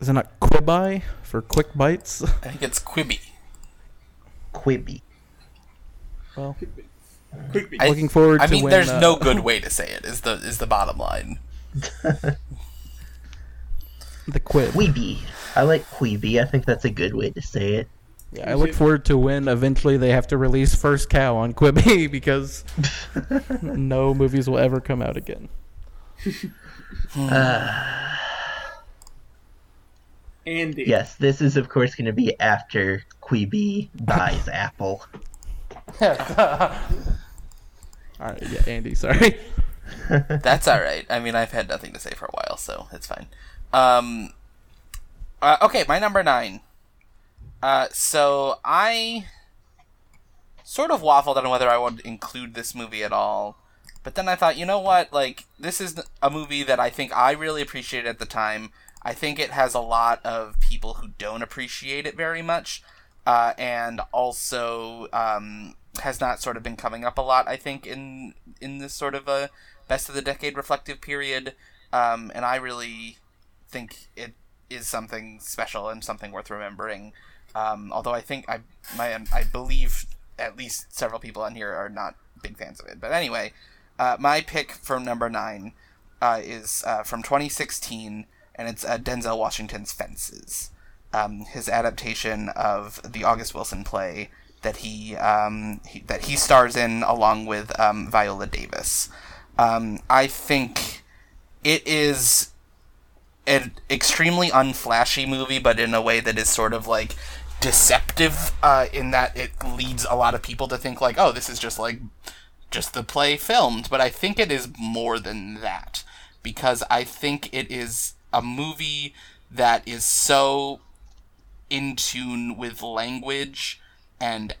Is it not Quibi for quick bites? I think it's Quibi. Quibi. Well, Quick beat. I- looking forward I to mean, when, there's uh, no good way to say it. Is the is the bottom line? the Quib. Quibi. I like Quibi. I think that's a good way to say it. Yeah, I look forward to when eventually they have to release First Cow on Quibi because no movies will ever come out again. Andy. Yes, this is of course going to be after Quibi buys Apple. All right, yeah, Andy, sorry. That's all right. I mean, I've had nothing to say for a while, so it's fine. Um, uh, okay, my number nine. Uh, so I sort of waffled on whether I would include this movie at all, but then I thought, you know what? Like, this is a movie that I think I really appreciated at the time. I think it has a lot of people who don't appreciate it very much, uh, and also um, has not sort of been coming up a lot. I think in in this sort of a best of the decade reflective period, um, and I really think it is something special and something worth remembering. Um, although I think I my I believe at least several people on here are not big fans of it. But anyway, uh, my pick for number nine uh, is uh, from 2016, and it's uh, Denzel Washington's Fences, um, his adaptation of the August Wilson play that he, um, he that he stars in along with um, Viola Davis. Um, I think it is an extremely unflashy movie, but in a way that is sort of like deceptive uh, in that it leads a lot of people to think like, oh, this is just like just the play filmed. But I think it is more than that because I think it is a movie that is so in tune with language and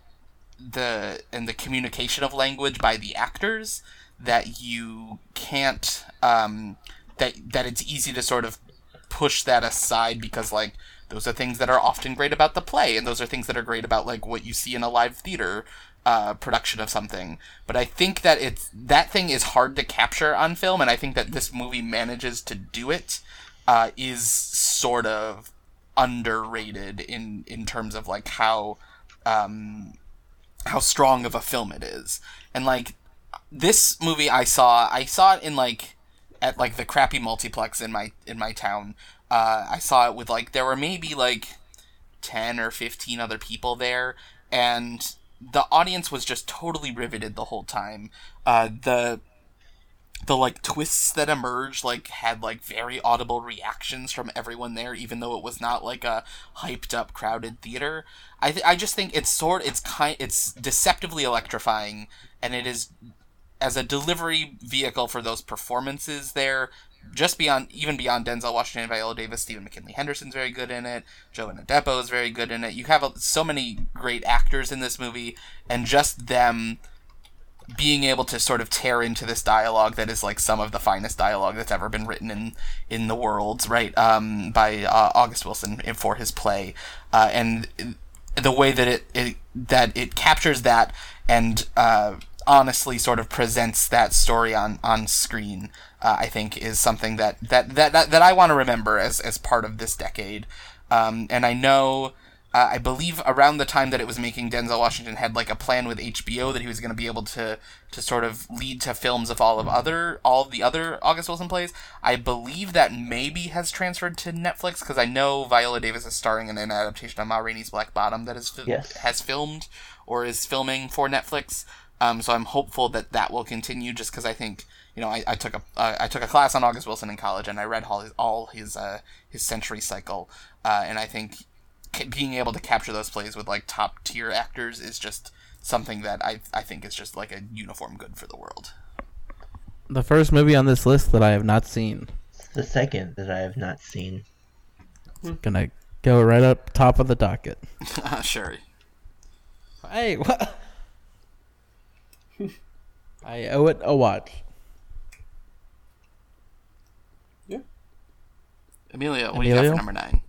the and the communication of language by the actors that you can't um, that that it's easy to sort of push that aside because like those are things that are often great about the play and those are things that are great about like what you see in a live theater uh, production of something but i think that it's that thing is hard to capture on film and i think that this movie manages to do it uh, is sort of underrated in in terms of like how um, how strong of a film it is and like this movie I saw I saw it in like at like the crappy multiplex in my in my town. Uh, I saw it with like there were maybe like ten or fifteen other people there, and the audience was just totally riveted the whole time. Uh, the the like twists that emerged like had like very audible reactions from everyone there even though it was not like a hyped up crowded theater i th- i just think it's sort it's kind it's deceptively electrifying and it is as a delivery vehicle for those performances there just beyond even beyond Denzel Washington Viola Davis, Stephen McKinley Henderson's very good in it. Joe Adepo is very good in it. You have so many great actors in this movie, and just them being able to sort of tear into this dialogue that is like some of the finest dialogue that's ever been written in in the world, right? Um, by uh, August Wilson for his play, uh, and the way that it, it that it captures that and uh, honestly sort of presents that story on on screen, uh, I think is something that that that that, that I want to remember as as part of this decade. Um, and I know. Uh, I believe around the time that it was making, Denzel Washington had like a plan with HBO that he was going to be able to to sort of lead to films of all of other all of the other August Wilson plays. I believe that maybe has transferred to Netflix because I know Viola Davis is starring in an adaptation of Ma Rainey's Black Bottom that is Yes. has filmed or is filming for Netflix. Um, so I'm hopeful that that will continue, just because I think you know I, I took a uh, I took a class on August Wilson in college, and I read all his all his uh, his century cycle, uh, and I think ca- being able to capture those plays with like top tier actors is just something that I I think is just like a uniform good for the world. The first movie on this list that I have not seen. The second that I have not seen. Gonna go right up top of the docket. sure. Hey, what? I owe it a watch. Emilio, what do you have for number nine?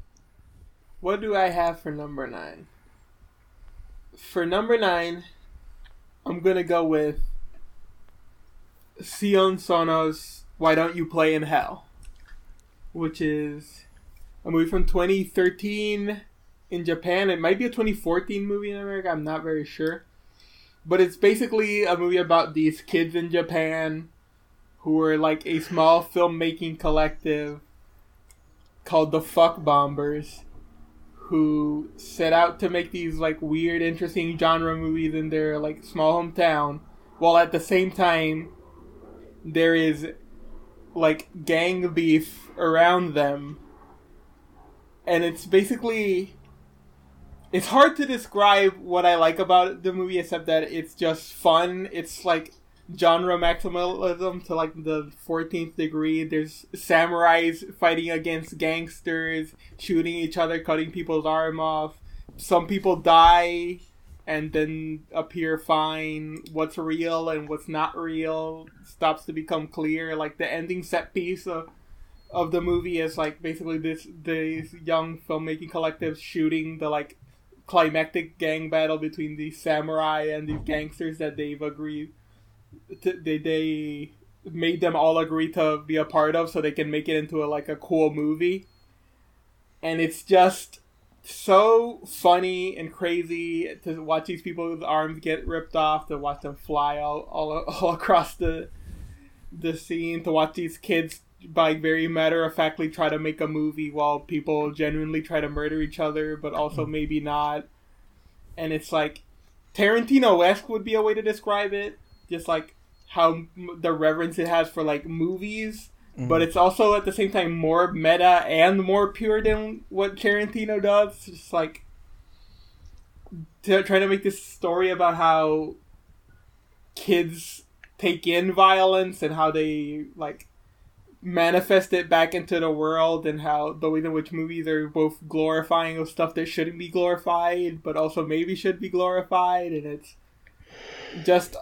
What do I have for number nine? For number nine, I'm gonna go with Sion Sono's "Why Don't You Play in Hell," which is a movie from 2013 in Japan. It might be a 2014 movie in America. I'm not very sure. But it's basically a movie about these kids in Japan who are like a small filmmaking collective called the Fuck Bombers who set out to make these like weird interesting genre movies in their like small hometown while at the same time there is like gang beef around them and it's basically it's hard to describe what I like about the movie except that it's just fun. It's like genre maximalism to like the 14th degree. There's samurais fighting against gangsters, shooting each other, cutting people's arm off. Some people die and then appear fine. What's real and what's not real stops to become clear. Like the ending set piece of of the movie is like basically this these young filmmaking collectives shooting the like climactic gang battle between these samurai and these gangsters that they've agreed to, they they made them all agree to be a part of so they can make it into a, like a cool movie and it's just so funny and crazy to watch these people's arms get ripped off to watch them fly all, all, all across the the scene to watch these kids by very matter of factly try to make a movie while people genuinely try to murder each other, but also maybe not. And it's like Tarantino esque would be a way to describe it, just like how the reverence it has for like movies, mm-hmm. but it's also at the same time more meta and more pure than what Tarantino does. It's just like to try to make this story about how kids take in violence and how they like manifest it back into the world and how the way in which movies are both glorifying of stuff that shouldn't be glorified but also maybe should be glorified and it's just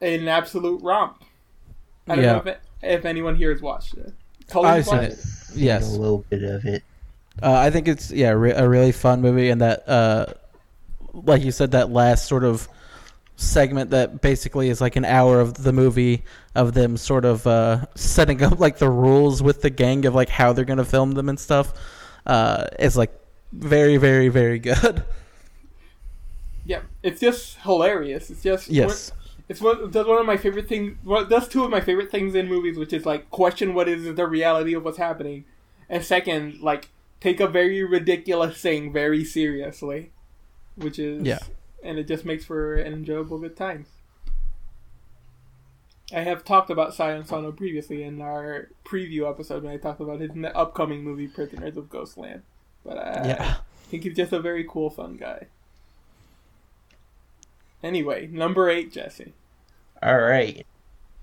an absolute romp i don't yeah. know if, it, if anyone here has watched it i've seen it yes a little bit of it uh, i think it's yeah re- a really fun movie and that uh, like you said that last sort of segment that basically is like an hour of the movie of them sort of uh, setting up like the rules with the gang of like how they're gonna film them and stuff uh, is like very very very good. Yeah, it's just hilarious. It's just yes. It's one does one of my favorite things. Well, does two of my favorite things in movies, which is like question what is the reality of what's happening, and second, like take a very ridiculous thing very seriously, which is yeah and it just makes for an enjoyable good time. I have talked about Sion Sono previously in our preview episode when I talked about his upcoming movie Prisoners of Ghostland. But uh, I yeah. think he's just a very cool, fun guy. Anyway, number eight, Jesse. All right.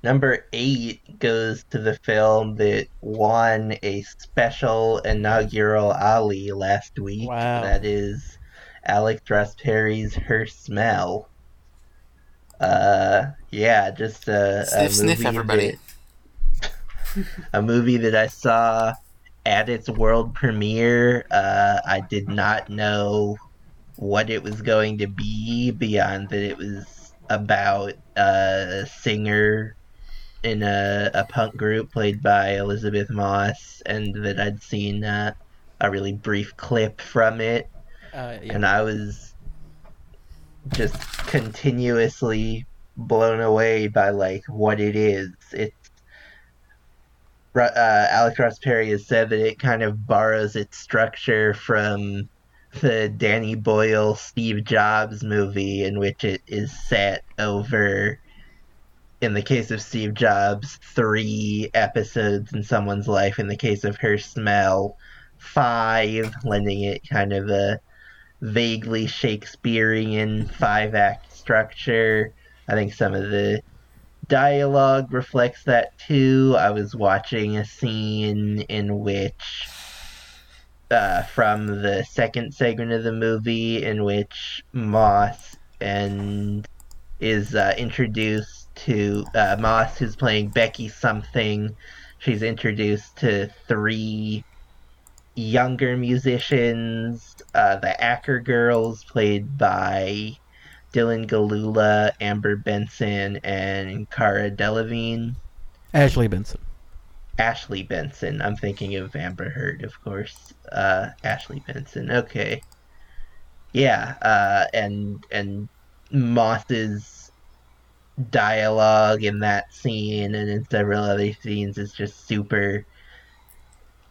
Number eight goes to the film that won a special inaugural Ollie last week. Wow. That is Alex Ross Perry's Her Smell. Uh, yeah, just a, sniff, a movie sniff, everybody. That, a movie that I saw at its world premiere. Uh, I did not know what it was going to be beyond that it was about a singer in a, a punk group played by Elisabeth Moss, and that I'd seen uh, a really brief clip from it. Uh, yeah. And I was just continuously blown away by like what it is. It's uh, Alex Ross Perry has said that it kind of borrows its structure from the Danny Boyle Steve Jobs movie, in which it is set over, in the case of Steve Jobs, three episodes in someone's life. In the case of Her Smell, five, lending it kind of a vaguely Shakespearean five act structure. I think some of the dialogue reflects that too. I was watching a scene in which, uh, from the second segment of the movie, in which Moss and is uh, introduced to uh, Moss, who's playing Becky something. She's introduced to three younger musicians. Uh, the Acker Girls, played by Dylan Gelula, Amber Benson, and Cara Delevingne. Ashley Benson. Ashley Benson. I'm thinking of Amber Heard, of course. Uh, Ashley Benson. Okay. Yeah, uh, and and Moss's dialogue in that scene and in several other scenes is just super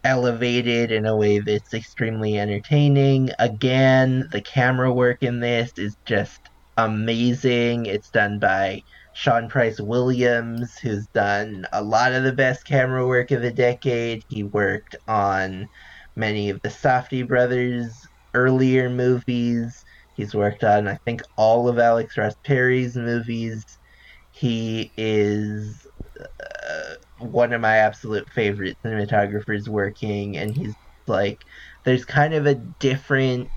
elevated in a way that's extremely entertaining. Again, the camera work in this is just amazing. It's done by Sean Price Williams, who's done a lot of the best camera work of the decade. He worked on many of the Safdie brothers' earlier movies. He's worked on, I think, all of Alex Ross Perry's movies. He is uh, one of my absolute favorite cinematographers working, and he's like, there's kind of a different,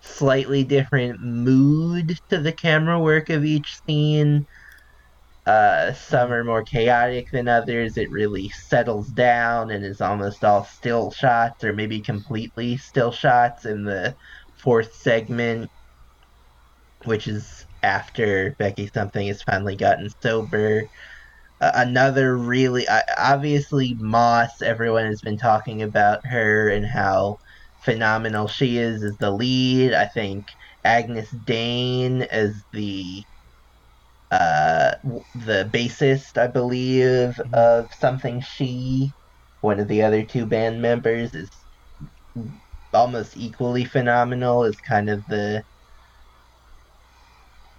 slightly different mood to the camera work of each scene. Uh, some are more chaotic than others. It really settles down and is almost all still shots, or maybe completely still shots in the fourth segment, which is after Becky Something has finally gotten sober. Another really, obviously, Moss, everyone has been talking about her and how phenomenal she is as the lead. I think Agyness Deyn as the uh, the bassist, I believe, of Something She, one of the other two band members, is almost equally phenomenal. Is kind of the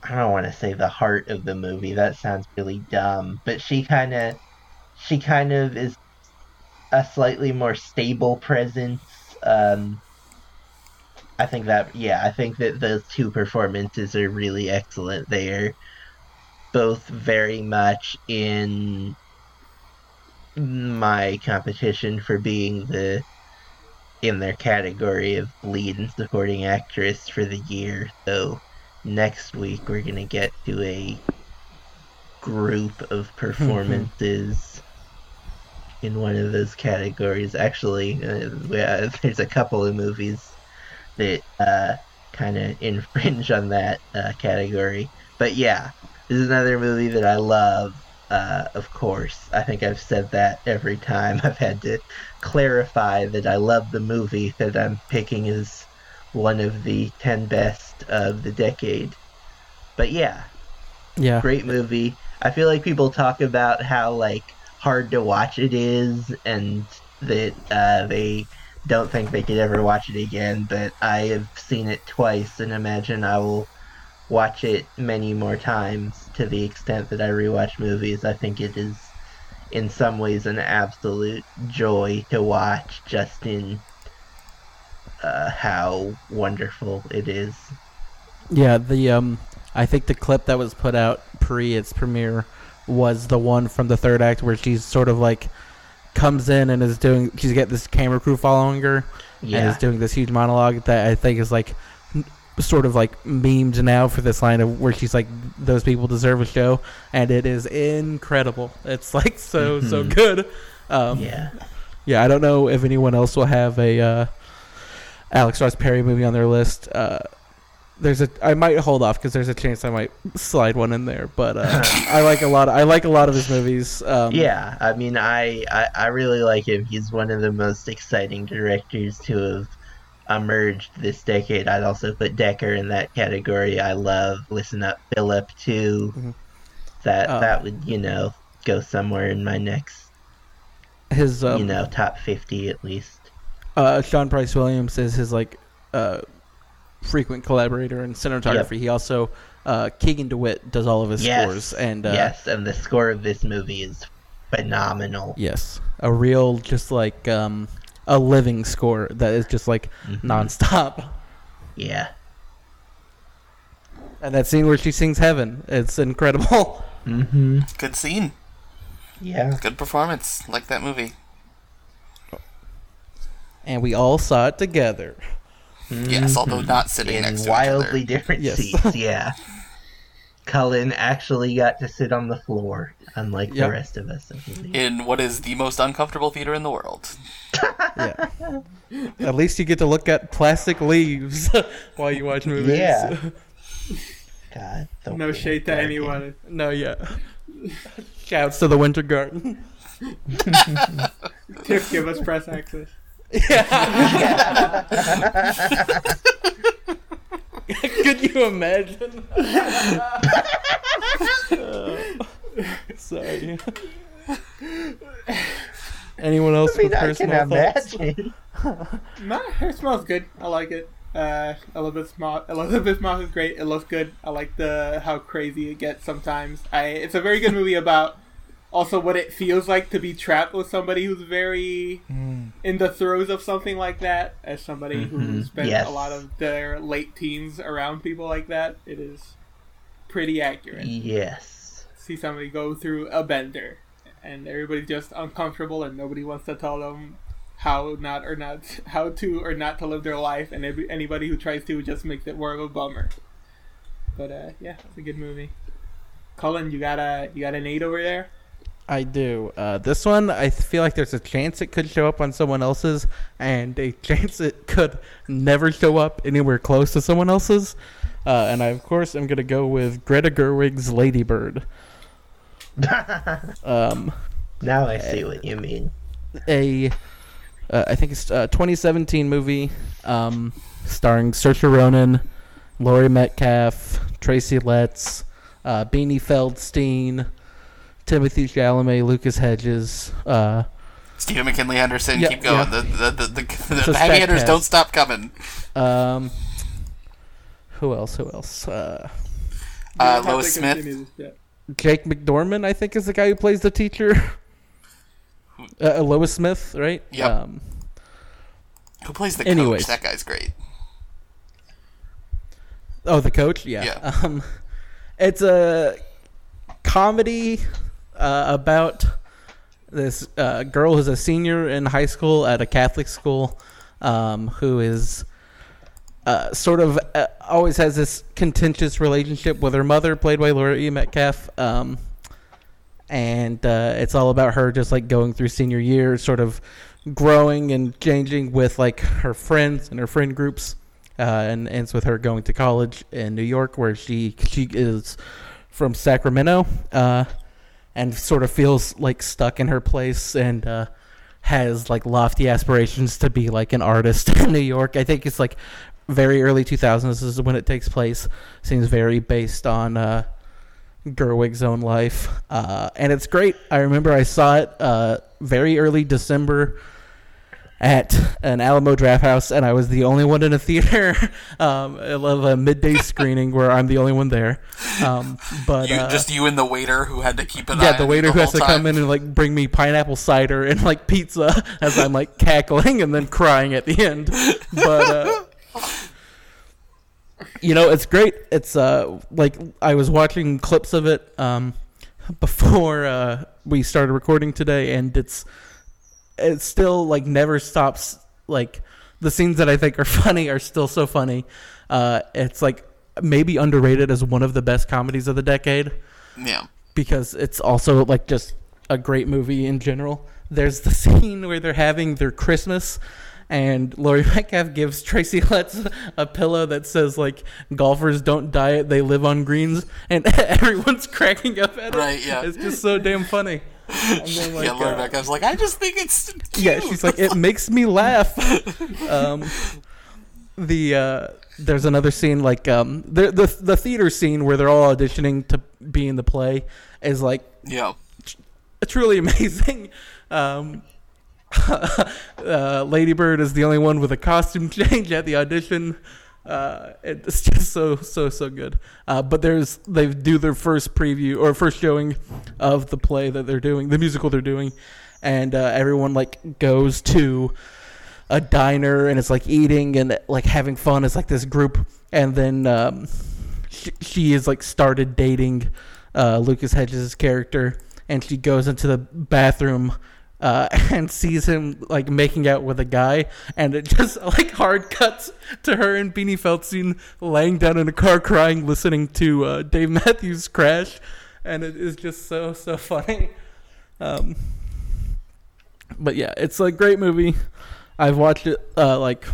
I don't want to say the heart of the movie. That sounds really dumb, but she kind of she kind of is a slightly more stable presence. Um, I think that yeah, I think that those two performances are really excellent. They are both very much in my competition for being the in their category of lead and supporting actress for the year. So next week we're gonna get to a group of performances in one of those categories. Actually, uh, yeah, there's a couple of movies that uh, kind of infringe on that uh, category. But yeah, is another movie that I love. Uh, of course, I think I've said that every time I've had to clarify that I love the movie that I'm picking as one of the 10 best of the decade. But yeah, Yeah. great movie. I feel like people talk about how like hard to watch it is and that uh, they don't think they could ever watch it again, but I have seen it twice and imagine I will watch it many more times to the extent that I rewatch movies. I think it is in some ways an absolute joy to watch just in uh, how wonderful it is. Yeah, the um, I think the clip that was put out pre its premiere was the one from the third act where she's sort of like comes in and is doing. She's got this camera crew following her and is doing this huge monologue that I think is like sort of like memed now for this line of where she's like, "Those people deserve a show," and it is incredible. It's like so so Mhm. good. Um, Yeah. yeah, I don't know if anyone else will have a uh, Alex Ross Perry movie on their list. Uh, there's a I might hold off because there's a chance I might slide one in there. But uh, I like a lot. Of, I like a lot of his movies. Um, Yeah, I mean, I, I I really like him. He's one of the most exciting directors to have emerged this decade. I'd also put Decker in that category. I love Listen Up, Philip too. Mhm. That Uh, that would you know go somewhere in my next his um, you know top fifty at least. uh, Sean Price Williams is his like uh, frequent collaborator in cinematography. He also uh, Keegan DeWitt does all of his Yes, scores, and uh, yes, and the score of this movie is phenomenal. yes, a real just like um, a living score that is just like Mhm. nonstop. Yeah. And that scene where she sings "Heaven," it's incredible. Mm-hmm. Good scene. Yeah. Good performance. Like that movie. And we all saw it together. Yes, although not sitting in next to wildly each other. different Yes. seats. Yeah. Colin actually got to sit on the floor, unlike Yep. the rest of us. In what is the most uncomfortable theater in the world. Yeah. At least you get to look at plastic leaves while you watch movies. Yeah. God. the No shade to Garden. anyone. no, yeah. Shouts to the Winter Garden. Tiff, give us press access. Could you imagine? Uh, sorry. Anyone else I mean, with I can personal thoughts? imagine. No, it smells good. I like it. Uh, Elisabeth Moss. Elisabeth Moss is great. It looks good. I like the how crazy it gets sometimes. I. It's a very good movie about also what it feels like to be trapped with somebody who's very in the throes of something like that. As somebody who Mhm, spent yes. a lot of their late teens around people like that, it is pretty accurate. Yes. See somebody go through a bender, and everybody's just uncomfortable, and nobody wants to tell them how not or not how to or not to live their life, and every, anybody who tries to just makes it more of a bummer. But uh, yeah, it's a good movie. Colin, you got a you got an eight over there. I do. Uh, this one, I feel like there's a chance it could show up on someone else's, and a chance it could never show up anywhere close to someone else's. Uh, and I, of course, am going to go with Greta Gerwig's Lady Bird. Um, now I see what you mean. a, uh, I think it's a 2017 movie um, starring Saoirse Ronan, Laurie Metcalf, Tracy Letts, uh, Beanie Feldstein, Timothée Chalamet, Lucas Hedges. Uh, Stephen McKinley Henderson, Yeah, keep going. yeah. The the the, the, the, heavy hitters cast. don't stop coming. um, who else? Who else? Uh, Uh, You have to Lois Smith. continue. Jake McDorman, I think, is the guy who plays the teacher. Uh, Lois Smith, right? Yep. Um, Who plays the Anyways. coach? That guy's great. Oh, the coach. Yeah. Yeah. Um, it's a comedy uh, about this uh, girl who's a senior in high school at a Catholic school, um, who is uh, sort of uh, always has this contentious relationship with her mother, played by Laura E. Metcalf. Um, and uh, it's all about her just like going through senior year, sort of growing and changing with like her friends and her friend groups uh, and ends with her going to college in New York, where she she is from Sacramento, uh, and sort of feels like stuck in her place and uh, has like lofty aspirations to be like an artist in New York. I think it's like very early 2000s is when it takes place. Seems very based on uh, Gerwig's own life, uh, and it's great. I remember I saw it uh, very early December at an Alamo Drafthouse, and I was the only one in a theater. Um, I love a midday screening where I'm the only one there. Um, but You, uh, just you and the waiter who had to keep an eye yeah, the waiter who has to come in and like bring me pineapple cider and like pizza as I'm like cackling and then crying at the end. But uh, you know, it's great. It's uh like I was watching clips of it um before uh we started recording today and it's it still like never stops like the scenes that I think are funny are still so funny. Uh it's like maybe underrated as one of the best comedies of the decade Yeah. because it's also like just a great movie in general. There's the scene where they're having their Christmas, and Laurie Metcalf gives Tracy Letts a pillow that says like "Golfers don't diet; they live on greens," and everyone's cracking up at it. Right, yeah. it's just so damn funny. And then, like, yeah, Laurie uh, Metcalf's like, I just think it's cute. yeah, she's like, it makes me laugh. um, the uh, there's another scene like um, the the the theater scene where they're all auditioning to be in the play is like yeah. truly amazing. Um, uh, Lady Bird is the only one with a costume change at the audition. Uh, it's just so so so good. Uh, but there's they do their first preview or first showing of the play that they're doing, the musical they're doing, and uh, everyone like goes to a diner and it's like eating and like having fun. It's like this group, and then um, she, she is like started dating uh, Lucas Hedges' character, and she goes into the bathroom. Uh, and sees him like making out with a guy, and it just like hard cuts to her and Beanie Feldstein laying down in a car crying, listening to uh, Dave Matthews Crash, and it is just so so funny. Um, but yeah, it's a great movie. I've watched it uh, like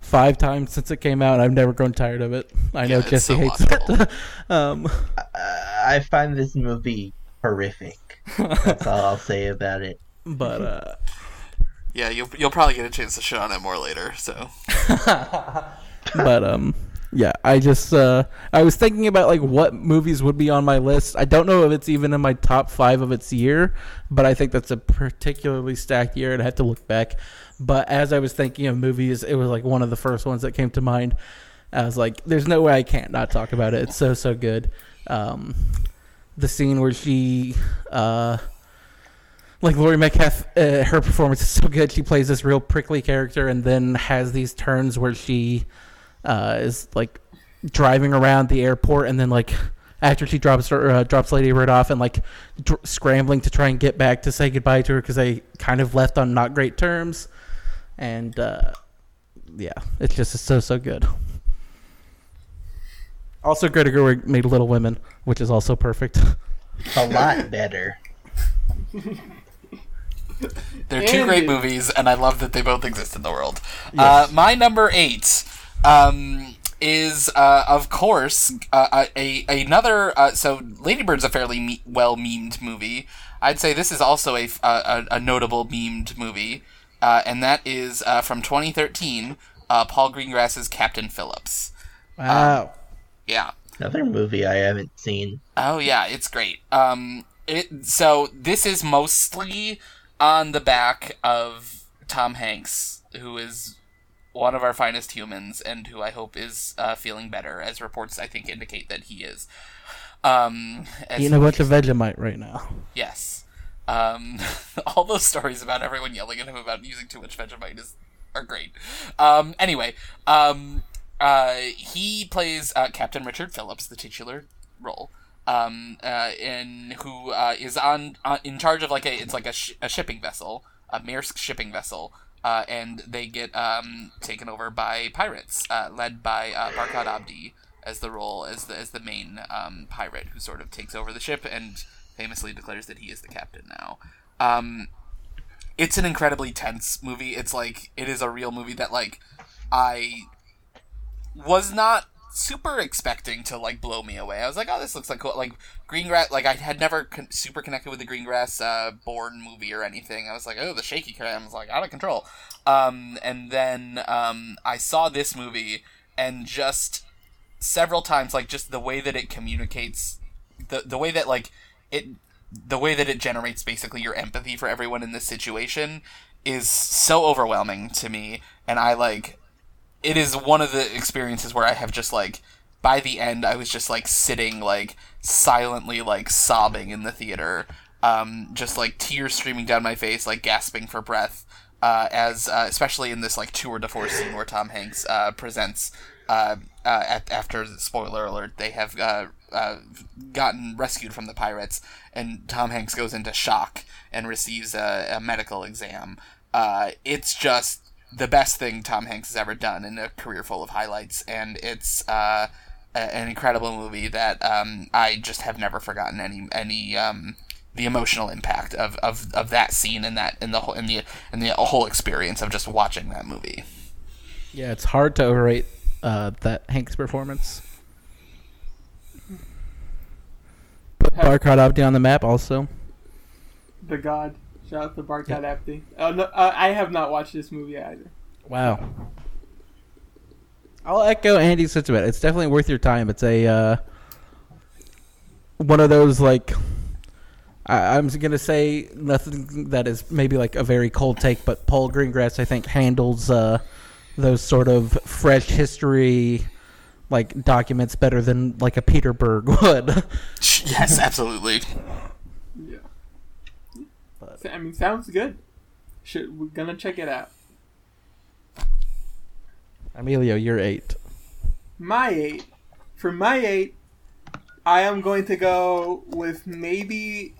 five times since it came out. I've never grown tired of it. I know Yeah, it's Jesse so hates watchable. it. um, I find this movie horrific. That's all I'll say about it. But uh, Yeah, you'll you'll probably get a chance to shit on it more later. So, but um, yeah, I just uh, I was thinking about like what movies would be on my list. I don't know if it's even in my top five of its year, but I think that's a particularly stacked year. and I'd have to look back. But as I was thinking of movies, it was like one of the first ones that came to mind. I was like, "There's no way I can't not talk about it. It's so so good." Um, the scene where she, uh, like Laurie Metcalf, uh, her performance is so good. She plays this real prickly character, and then has these turns where she uh, is like driving around the airport, and then like after she drops her, uh, drops Lady Bird off, and like dr- scrambling to try and get back to say goodbye to her because they kind of left on not great terms, and uh, yeah, it's just so so good. Also, Greta Gerwig made Little Women, which is also perfect. A lot better. They're two great movies, and I love that they both exist in the world. Uh, my number eight um, is, uh, of course, uh, a, a another. Uh, so, Lady Bird's a fairly me- well memed movie. I'd say this is also a, a, a notable memed movie, uh, and that is uh, from 2013. Uh, Paul Greengrass's Captain Phillips. Wow. Yeah. Another movie I haven't seen. Oh yeah, it's great. Um, it so this is mostly on the back of Tom Hanks, who is one of our finest humans, and who I hope is uh, feeling better, as reports I think indicate that he is. Um, as- Eating a bunch of Vegemite right now. Yes. Um, all those stories about everyone yelling at him about using too much Vegemite is are great. Um, anyway, um, uh, he plays uh, Captain Richard Phillips, the titular role, um, uh, in who uh, is on, on in charge of like a it's like a, sh- a shipping vessel, a Maersk shipping vessel. Uh, and they get um, taken over by pirates, uh, led by uh, Barkhad Abdi as the role as the as the main um, pirate who sort of takes over the ship and famously declares that he is the captain now. Um, it's an incredibly tense movie. It's like it is a real movie that like I was not super expecting to like blow me away. I was like, oh, this looks like cool. Like Greengrass, like I had never con- super connected with the Greengrass uh, Bourne movie or anything. I was like, oh, the shaky cam was like out of control. Um, and then um, I saw this movie and just several times, like just the way that it communicates, the the way that like it, the way that it generates basically your empathy for everyone in this situation is so overwhelming to me, and I like it is one of the experiences where I have just like by the end I was just like sitting like silently like sobbing in the theater um just like tears streaming down my face like gasping for breath uh, as uh, especially in this like tour de force scene where Tom Hanks uh, presents uh, uh, at, after spoiler alert they have uh, gotten rescued from the pirates and Tom Hanks goes into shock and receives a, a medical exam. It's just the best thing Tom Hanks has ever done in a career full of highlights, and it's uh, a- an incredible movie that um, I just have never forgotten any any um, the emotional impact of, of, of that scene and that and the whole and the and the whole experience of just watching that movie. Yeah, it's hard to overrate uh, that Hank's performance. Put Barkhad Abdi on the map also. The God. Shout out to Barkhad Abdi. Uh, no, uh, I have not watched this movie either. Wow. I'll echo Andy's sentiment. It's definitely worth your time. It's a uh, one of those like I, I'm gonna say nothing that is maybe like a very cold take, but Paul Greengrass I think handles uh, those sort of fresh history like documents better than like a Peter Berg would. yes, absolutely. Yeah. I mean, sounds good. Should we're gonna check it out. Emilio, you're eight. My eight. For my eight, I am going to go with maybe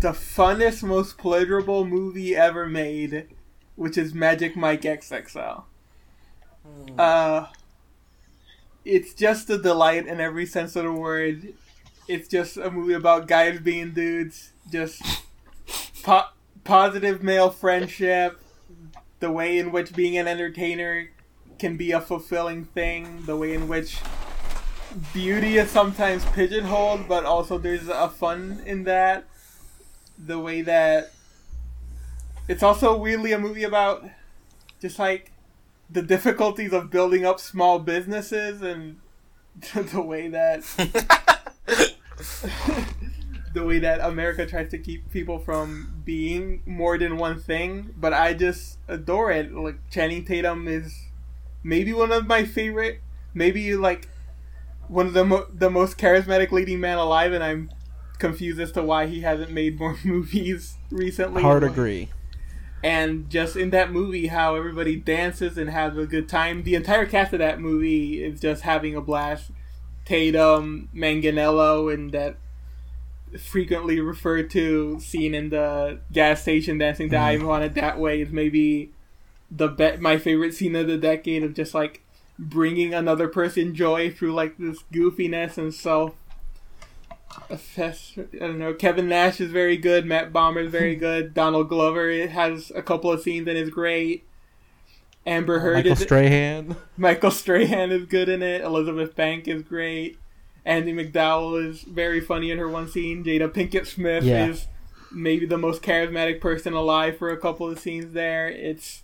the funnest, most pleasurable movie ever made, which is Magic Mike XXL. Uh, it's just a delight in every sense of the word. It's just a movie about guys being dudes, just po- positive male friendship, the way in which being an entertainer can be a fulfilling thing, the way in which beauty is sometimes pigeonholed, but also there's a fun in that, the way that it's also weirdly a movie about just like the difficulties of building up small businesses and the way that the way that America tries to keep people from being more than one thing. But I just adore it. Like Channing Tatum is maybe one of my favorite, maybe like one of the mo- the most charismatic leading man alive, and I'm confused as to why he hasn't made more movies recently. Hard agree. And just in that movie, how everybody dances and has a good time. The entire cast of that movie is just having a blast. Tatum, Manganiello, and that frequently referred to scene in the gas station dancing to "I mm-hmm. Want It That Way" is maybe the be- my favorite scene of the decade of just like bringing another person joy through like this goofiness and self. I don't know. Kevin Nash is very good. Matt Bomer is very hmm. good. Donald Glover has a couple of scenes and is great. Amber Heard Michael is Strahan. Michael Strahan is good in it. Elizabeth Bank is great. Andie MacDowell is very funny in her one scene. Jada Pinkett Smith Yeah. is maybe the most charismatic person alive for a couple of scenes there. It's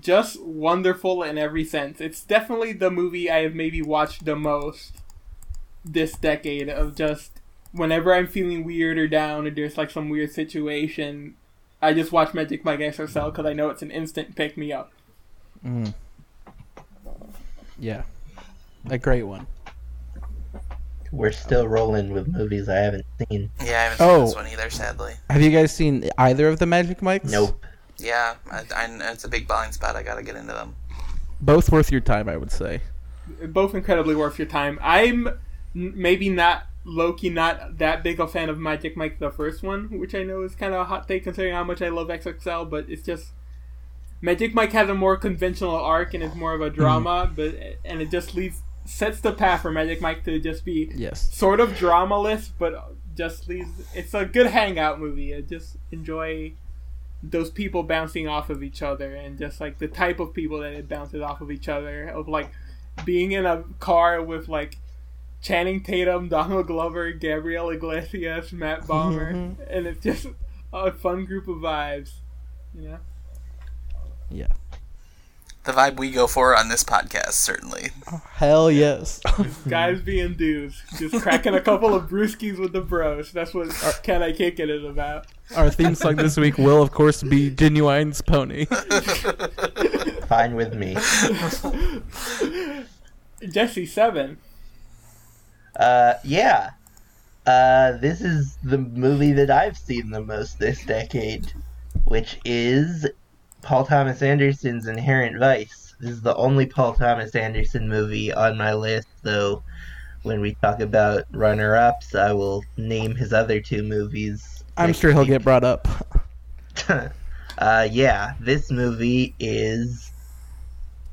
just wonderful in every sense. It's definitely the movie I have maybe watched the most this decade of just whenever I'm feeling weird or down or there's like some weird situation, I just watch Magic Mike XXL because I know it's an instant pick me up. Mm. Yeah, a great one. We're still rolling with movies I haven't seen. Yeah, I haven't seen Oh. this one either, sadly. Have you guys seen either of the Magic Mikes? Nope. Yeah, I, I, it's a big blind spot. I gotta get into them. Both worth your time, I would say. both incredibly worth your time. I'm maybe not Loki, not that big a fan of Magic Mike the first one, which I know is kind of a hot take considering how much I love XXL. But it's just Magic Mike has a more conventional arc and is more of a drama, mm. but and it just leaves sets the path for Magic Mike to just be Yes. sort of dramaless, but just leaves. It's a good hangout movie. I just enjoy those people bouncing off of each other and just like the type of people that it bounces off of each other of like being in a car with like Channing Tatum, Donald Glover, Gabriel Iglesias, Matt Bomer, and it's just a fun group of vibes. You know, Yeah. The vibe we go for on this podcast, certainly. Hell yes. guys being dudes, just cracking a couple of brewskis with the bros. That's what Can I Kick It is about. Our theme song this week will, of course, be Ginuwine's Pony. Fine with me. Jesse Seven. Uh, yeah. Uh, this is the movie that I've seen the most this decade, which is Paul Thomas Anderson's Inherent Vice. This is the only Paul Thomas Anderson movie on my list, though when we talk about runner ups, I will name his other two movies. I'm sure he'll week. get brought up. uh, yeah, this movie is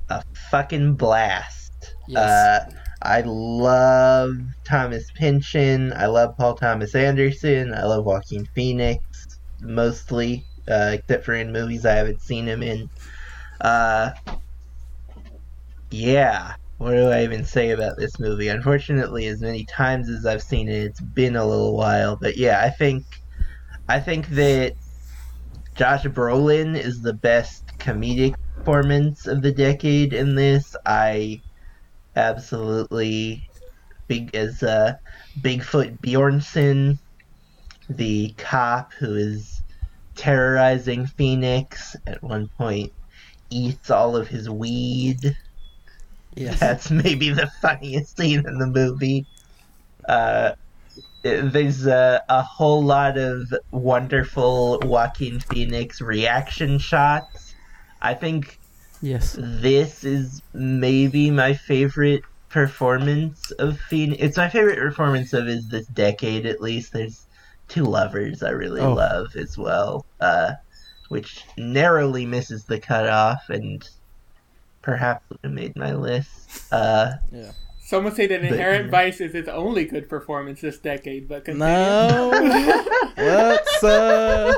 a fucking blast. Yes. Uh, I love Thomas Pynchon. I love Paul Thomas Anderson. I love Joaquin Phoenix, mostly, uh, except for in movies I haven't seen him in. Uh, yeah, what do I even say about this movie? Unfortunately, as many times as I've seen it, it's been a little while. But yeah, I think, I think that Josh Brolin is the best comedic performance of the decade in this. I absolutely big as uh, Bigfoot Bjornsen, the cop who is terrorizing Phoenix at one point, eats all of his weed. Yes. That's maybe the funniest scene in the movie. Uh, there's a, a whole lot of wonderful Joaquin Phoenix reaction shots. I think Yes. this is maybe my favorite performance of Phoenix. It's my favorite performance of his this decade, at least. There's two lovers I really Oh. love as well, uh, which narrowly misses the cutoff and perhaps would have made my list. Uh, Yeah. Some would say that But- Inherent Vice is his only good performance this decade, but continue. No. That's uh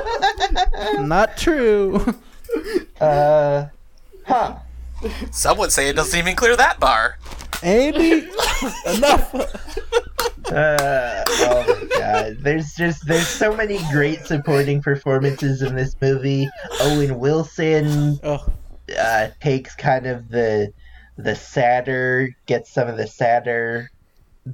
not true. uh, huh. Some would say it doesn't even clear that bar. Andy, enough. Uh, oh my god. There's just there's so many great supporting performances in this movie. Owen Wilson Oh, uh, takes kind of the the sadder, gets some of the sadder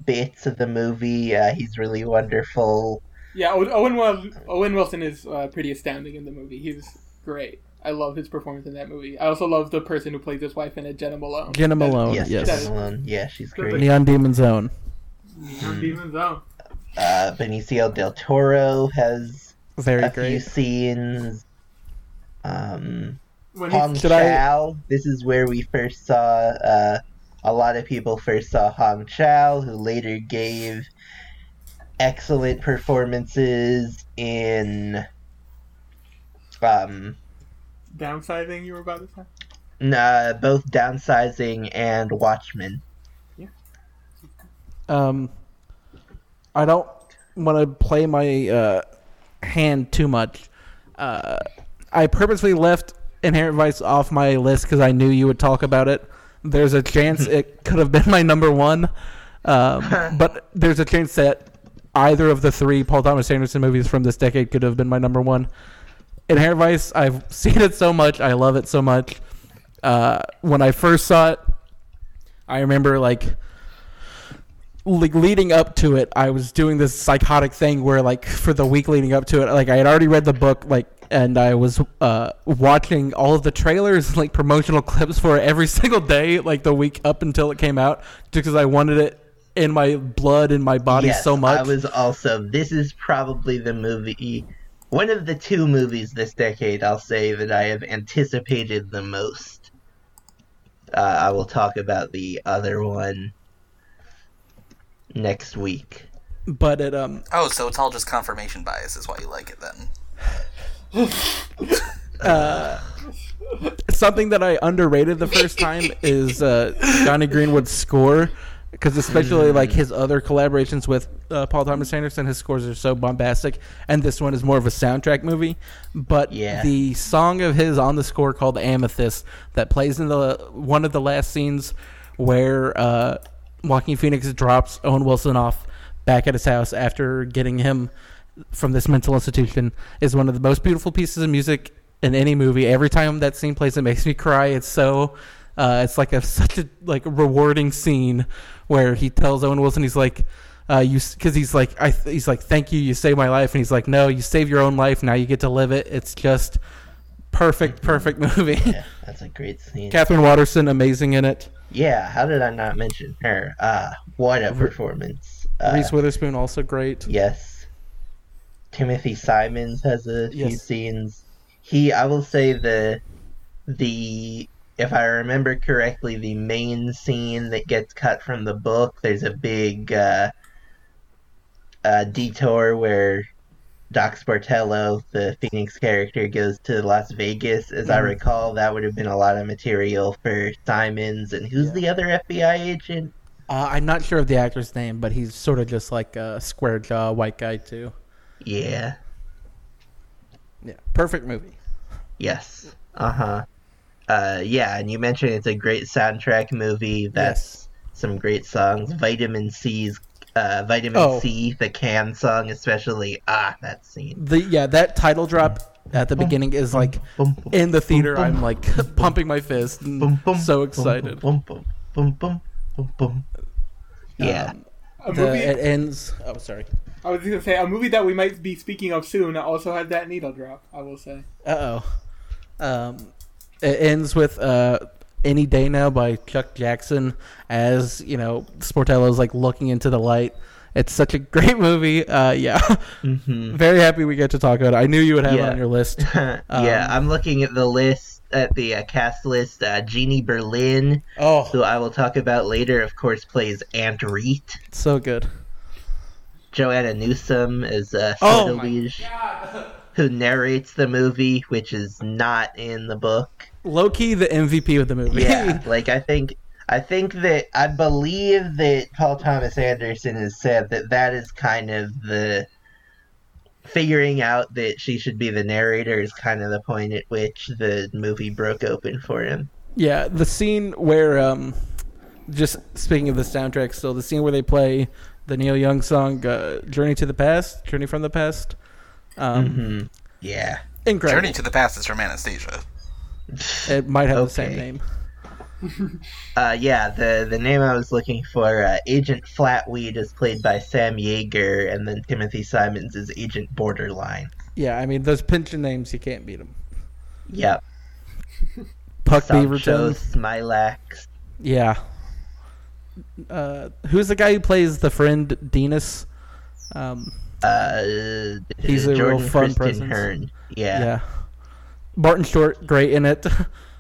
bits of the movie. Uh, he's really wonderful. Yeah, Owen Owen, Owen Wilson is uh, pretty astounding in the movie. He's great. I love his performance in that movie. I also love the person who plays his wife in it, Jena Malone. Jena Malone. yes, yes. Jena Malone. Yeah, she's great. Neon Demon Zone. Neon Demon Zone. Uh, Benicio del Toro has Very a few great. scenes. Um, When Hong he's, I- This is where we first saw. Uh, a lot of people first saw Hong Chau, who later gave excellent performances in. Um, downsizing, you were about to say? nah, both downsizing and Watchmen. Um, I don't want to play my uh, hand too much. Uh, I purposely left Inherent Vice off my list because I knew you would talk about it. There's a chance it could have been my number one, um, but there's a chance that either of the three Paul Thomas Anderson movies from this decade could have been my number one. Inherent Vice, I've seen it so much. I love it so much. Uh, when I first saw it, I remember like like leading up to it, I was doing this psychotic thing where like for the week leading up to it, like I had already read the book, like and I was uh, watching all of the trailers, like promotional clips for it every single day, like the week up until it came out, just because I wanted it in my blood in my body yes, so much. I was also. This is probably the movie. One of the two movies this decade, I'll say, that I have anticipated the most. Uh, I will talk about the other one next week. but it um Oh, so it's all just confirmation bias is why you like it then. something that I underrated the first time is uh, Jonny Greenwood's score, because especially like his other collaborations with uh, Paul Thomas Anderson, his scores are so bombastic, and this one is more of a soundtrack movie. But Yeah. the song of his on the score called "Amethyst" that plays in the one of the last scenes where uh, Joaquin Phoenix drops Owen Wilson off back at his house after getting him from this mental institution is one of the most beautiful pieces of music in any movie. Every time that scene plays, it makes me cry. It's so, uh, it's like a such a like rewarding scene where he tells Owen Wilson, he's like, uh, you because he's like, I he's like, thank you, you saved my life, and he's like, no, you saved your own life. Now you get to live it. It's just perfect, perfect movie. Yeah, that's a great scene. Katherine Waterston, amazing in it. Yeah, how did I not mention her? Ah, what a performance. Uh, Reese Witherspoon also great. Yes. Timothy Simons has a few scenes. He, I will say the, the, if I remember correctly, the main scene that gets cut from the book, there's a big, uh, uh, detour where Doc Sportello, the Phoenix character, goes to Las Vegas. As I Mhm. recall, that would have been a lot of material for Simons. And who's Yeah. the other FBI agent? Uh, I'm not sure of the actor's name, but he's sort of just like a square jaw white guy too. Yeah. Yeah, perfect movie. Yes. Uh-huh. Uh yeah, and you mentioned it's a great soundtrack movie. That's some great songs. Vitamin C's uh Vitamin Oh. C, the can song especially. Ah, that scene. The yeah, that title drop at the beginning is like Boom, boom, in the theater. I'm like pumping my fist, and boom, boom, so excited. Boom boom boom boom boom boom. Yeah. Um, A the, it ends. Oh, sorry. I was going to say, a movie that we might be speaking of soon also has that needle drop, I will say. Uh oh. Um, it ends with uh, "Any Day Now" by Chuck Jackson. As you know, Sportello's like looking into the light. It's such a great movie. Uh, yeah, Mhm. very happy we get to talk about it. I knew you would have it on your list. yeah, Um, I'm looking at the list at the uh, cast list. Uh, Jeannie Berlin, Oh, who I will talk about later, of course, plays Aunt Reet. so good. Joanna Newsom is uh, Oh who narrates the movie, which is not in the book. Loki, the MVP of the movie. Yeah, like I think, I think that I believe that Paul Thomas Anderson has said that that is kind of the figuring out that she should be the narrator is kind of the point at which the movie broke open for him. Yeah, the scene where um just speaking of the soundtrack still, the scene where they play the Neil Young song uh, "Journey to the Past," "Journey from the Past." Um, hmm Yeah. Incredible. Journey to the Past is from Anastasia. It might have the same name. Uh, yeah, the the name I was looking for, uh, Agent Flatweed, is played by Sam Jaeger, and then Timothy Simons is Agent Borderline. Yeah, I mean those Pynchon names you can't beat them. Yep. Puck Sancho, Beaverton. Smilax. Yeah. Uh, who's the guy who plays the friend Denis? Um, Uh, He's a real Jordan fun Christian presence. Hearn. yeah. Yeah. Martin Short, great in it.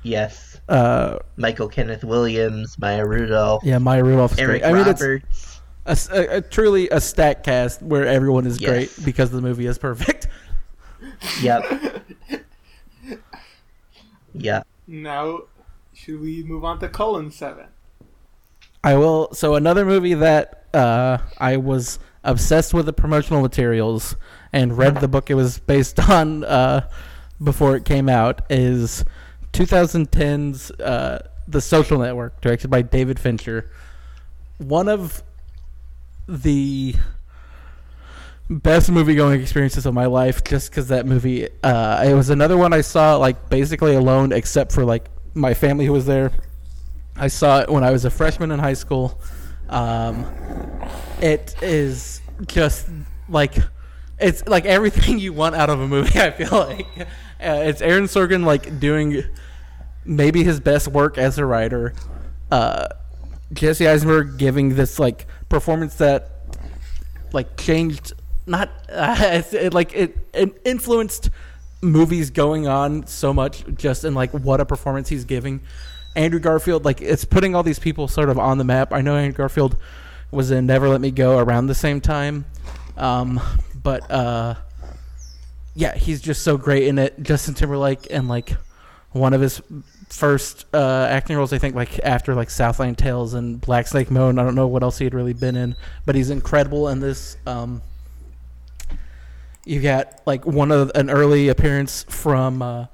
Yes. Uh, Michael Kenneth Williams, Maya Rudolph, yeah, Maya Rudolph's Eric great. I mean, it's Roberts. a, s- a- a truly a stack cast where everyone is Yes. great because the movie is perfect. Yep. yep. Now, should we move on to Colin Seven? I will. So another movie that uh, I was obsessed with the promotional materials and read the book it was based on uh, before it came out is 2010's uh, The Social Network, directed by David Fincher. One of the best movie going experiences of my life just because that movie uh, it was another one i saw like basically alone except for like my family who was there i saw it when i was a freshman in high school um, it is just like it's like everything you want out of a movie i feel like. Uh, it's aaron sorkin like doing maybe his best work as a writer. Uh, jesse eisenberg giving this like performance that like changed not uh, it, like it, it influenced movies going on so much just in like what a performance he's giving. Andrew garfield like it's putting all these people sort of on the map. I know andrew garfield was in never let me go around the same time um, but uh, yeah he's just so great in it justin timberlake and like one of his first uh, acting roles, I think, like after like Southland Tales and Black Snake Moan. I don't know what else he had really been in, but he's incredible in this. Um, you got like one of an early appearance from. Uh,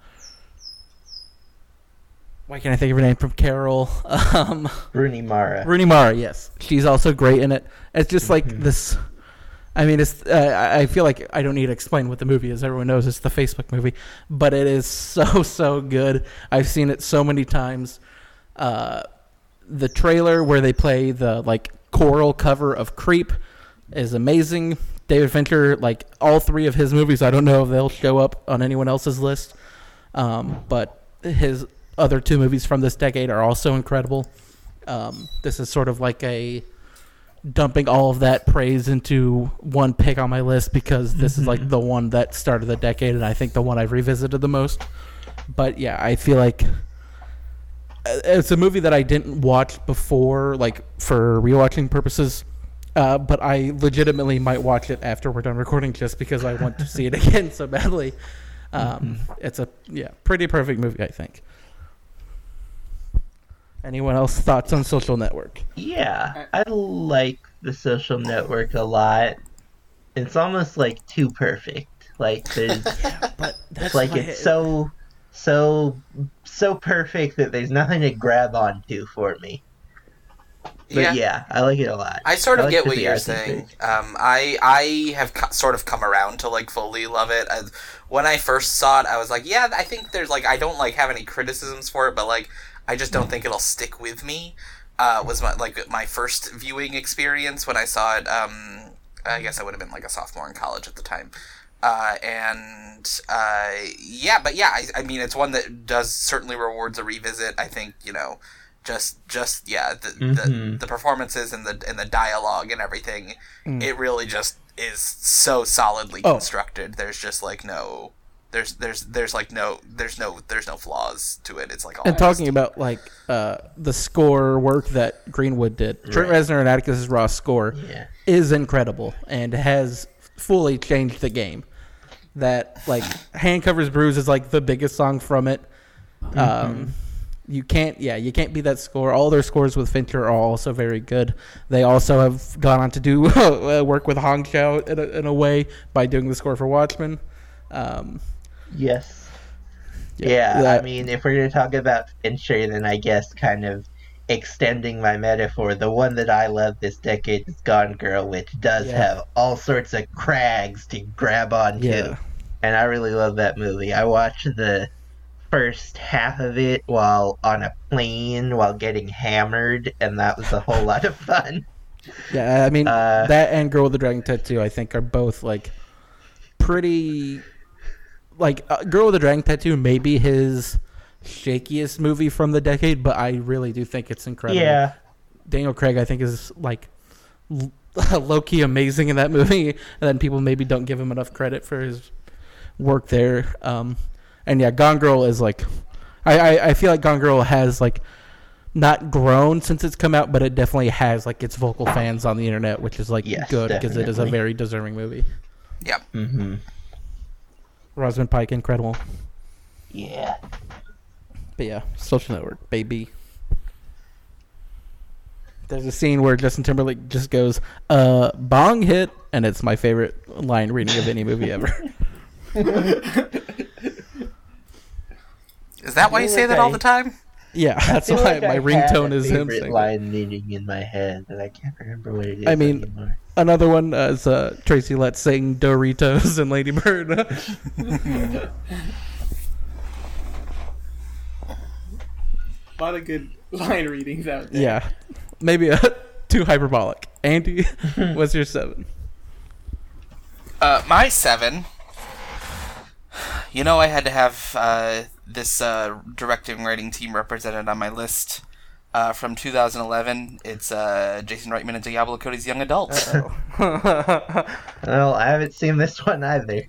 why can't I think of her name from Carol? Um, Rooney Mara. Rooney Mara, yes, she's also great in it. It's just like this. I mean, it's. Uh, I I feel like I don't need to explain what the movie is. Everyone knows it's the Facebook movie, but it is so so good. I've seen it so many times. Uh, the trailer where they play the like choral cover of "Creep" is amazing. David Fincher, like all three of his movies, I don't know if they'll show up on anyone else's list, um, but his other two movies from this decade are also incredible. Um, this is sort of like a dumping all of that praise into one pick on my list because this is like the one that started the decade and I think the one I've revisited the most. But yeah, I feel like uh, it's a movie that I didn't watch before, like for rewatching purposes. Uh, but I legitimately might watch it after we're done recording just because I want to see it again so badly. Um, It's a yeah, pretty perfect movie, I think. Anyone else thoughts on Social Network? Yeah, I like the social network a lot. It's almost like too perfect. Like there's But that's like why it's so so so perfect that there's nothing to grab onto for me. But yeah, I like it a lot. I sort of I like get what you're saying. Um, I I have co- sort of come around to like fully love it. I, when I first saw it, I was like, yeah, I think there's like I don't like have any criticisms for it, but like I just don't think it'll stick with me. Uh, was my like my first viewing experience when I saw it. Um, I guess I would have been like a sophomore in college at the time. Uh, and uh, yeah, but yeah, I, I mean, it's one that does certainly rewards a revisit. I think you know, just just yeah, the the, Mhm. the performances and the and the dialogue and everything, Mm. it really just is so solidly Oh. constructed. There's just like no, there's there's there's like no there's no there's no flaws to it. It's like all And talking about like uh, the score work that Greenwood did, Trent Reznor and Atticus Ross score Yeah. is incredible and has fully changed the game. That like "Hand Covers Bruise" is like the biggest song from it. Um, you can't, yeah, you can't beat that score. All their scores with Fincher are also very good. They also have gone on to do uh, work with Hong Chau in a, in a way by doing the score for Watchmen. Um, Yes. Yeah, Yeah, that- I mean, if we're going to talk about Fincher, then I guess kind of extending my metaphor, the one that I love this decade is Gone Girl, which does Yeah. have all sorts of crags to grab onto. Yeah. And I really love that movie. I watched the first half of it while on a plane while getting hammered, and that was a whole lot of fun. Yeah, I mean Uh, that and Girl with the Dragon Tattoo, I think, are both like pretty. Like uh, Girl with the Dragon Tattoo may be his shakiest movie from the decade, but I really do think it's incredible. Yeah. Daniel Craig, I think, is like low key amazing in that movie, and then people maybe don't give him enough credit for his work there. Um, and yeah, Gone Girl is like, I, I I feel like Gone Girl has like not grown since it's come out, but it definitely has like its vocal fans on the internet, which is like Yes, good because it is a very deserving movie. Yep. hmm Rosamund Pike, incredible. Yeah. But yeah, Social Network, baby. There's a scene where Justin Timberlake just goes, uh, bong hit, and it's my favorite line reading of any movie ever. Is that why you say that all the time? yeah, that's why like my I have ringtone is him favorite saying. line reading in my head, but I can't remember what it is I mean- anymore. Another one uh, is uh, Tracy Letts saying Doritos and Lady Bird. A lot of good line readings out there. yeah, maybe uh, too hyperbolic. Andy, what's your seven? Uh, my seven. You know, I had to have uh, this uh, directing writing team represented on my list. Uh, from 2011, it's uh, Jason Reitman and Diablo Cody's Young Adults. Well, I haven't seen this one either.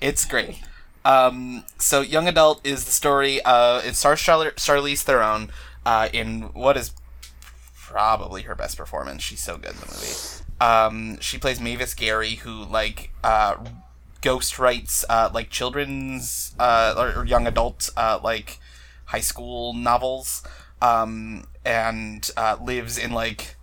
It's great. Um, so, Young Adult is the story. Uh, it stars Charlotte, Charlize Theron uh, in what is probably her best performance. She's so good in the movie. Um, she plays Mavis Gary, who like uh, ghost writes uh, like children's uh, or, or young adult uh, like high school novels, um, and uh, lives in like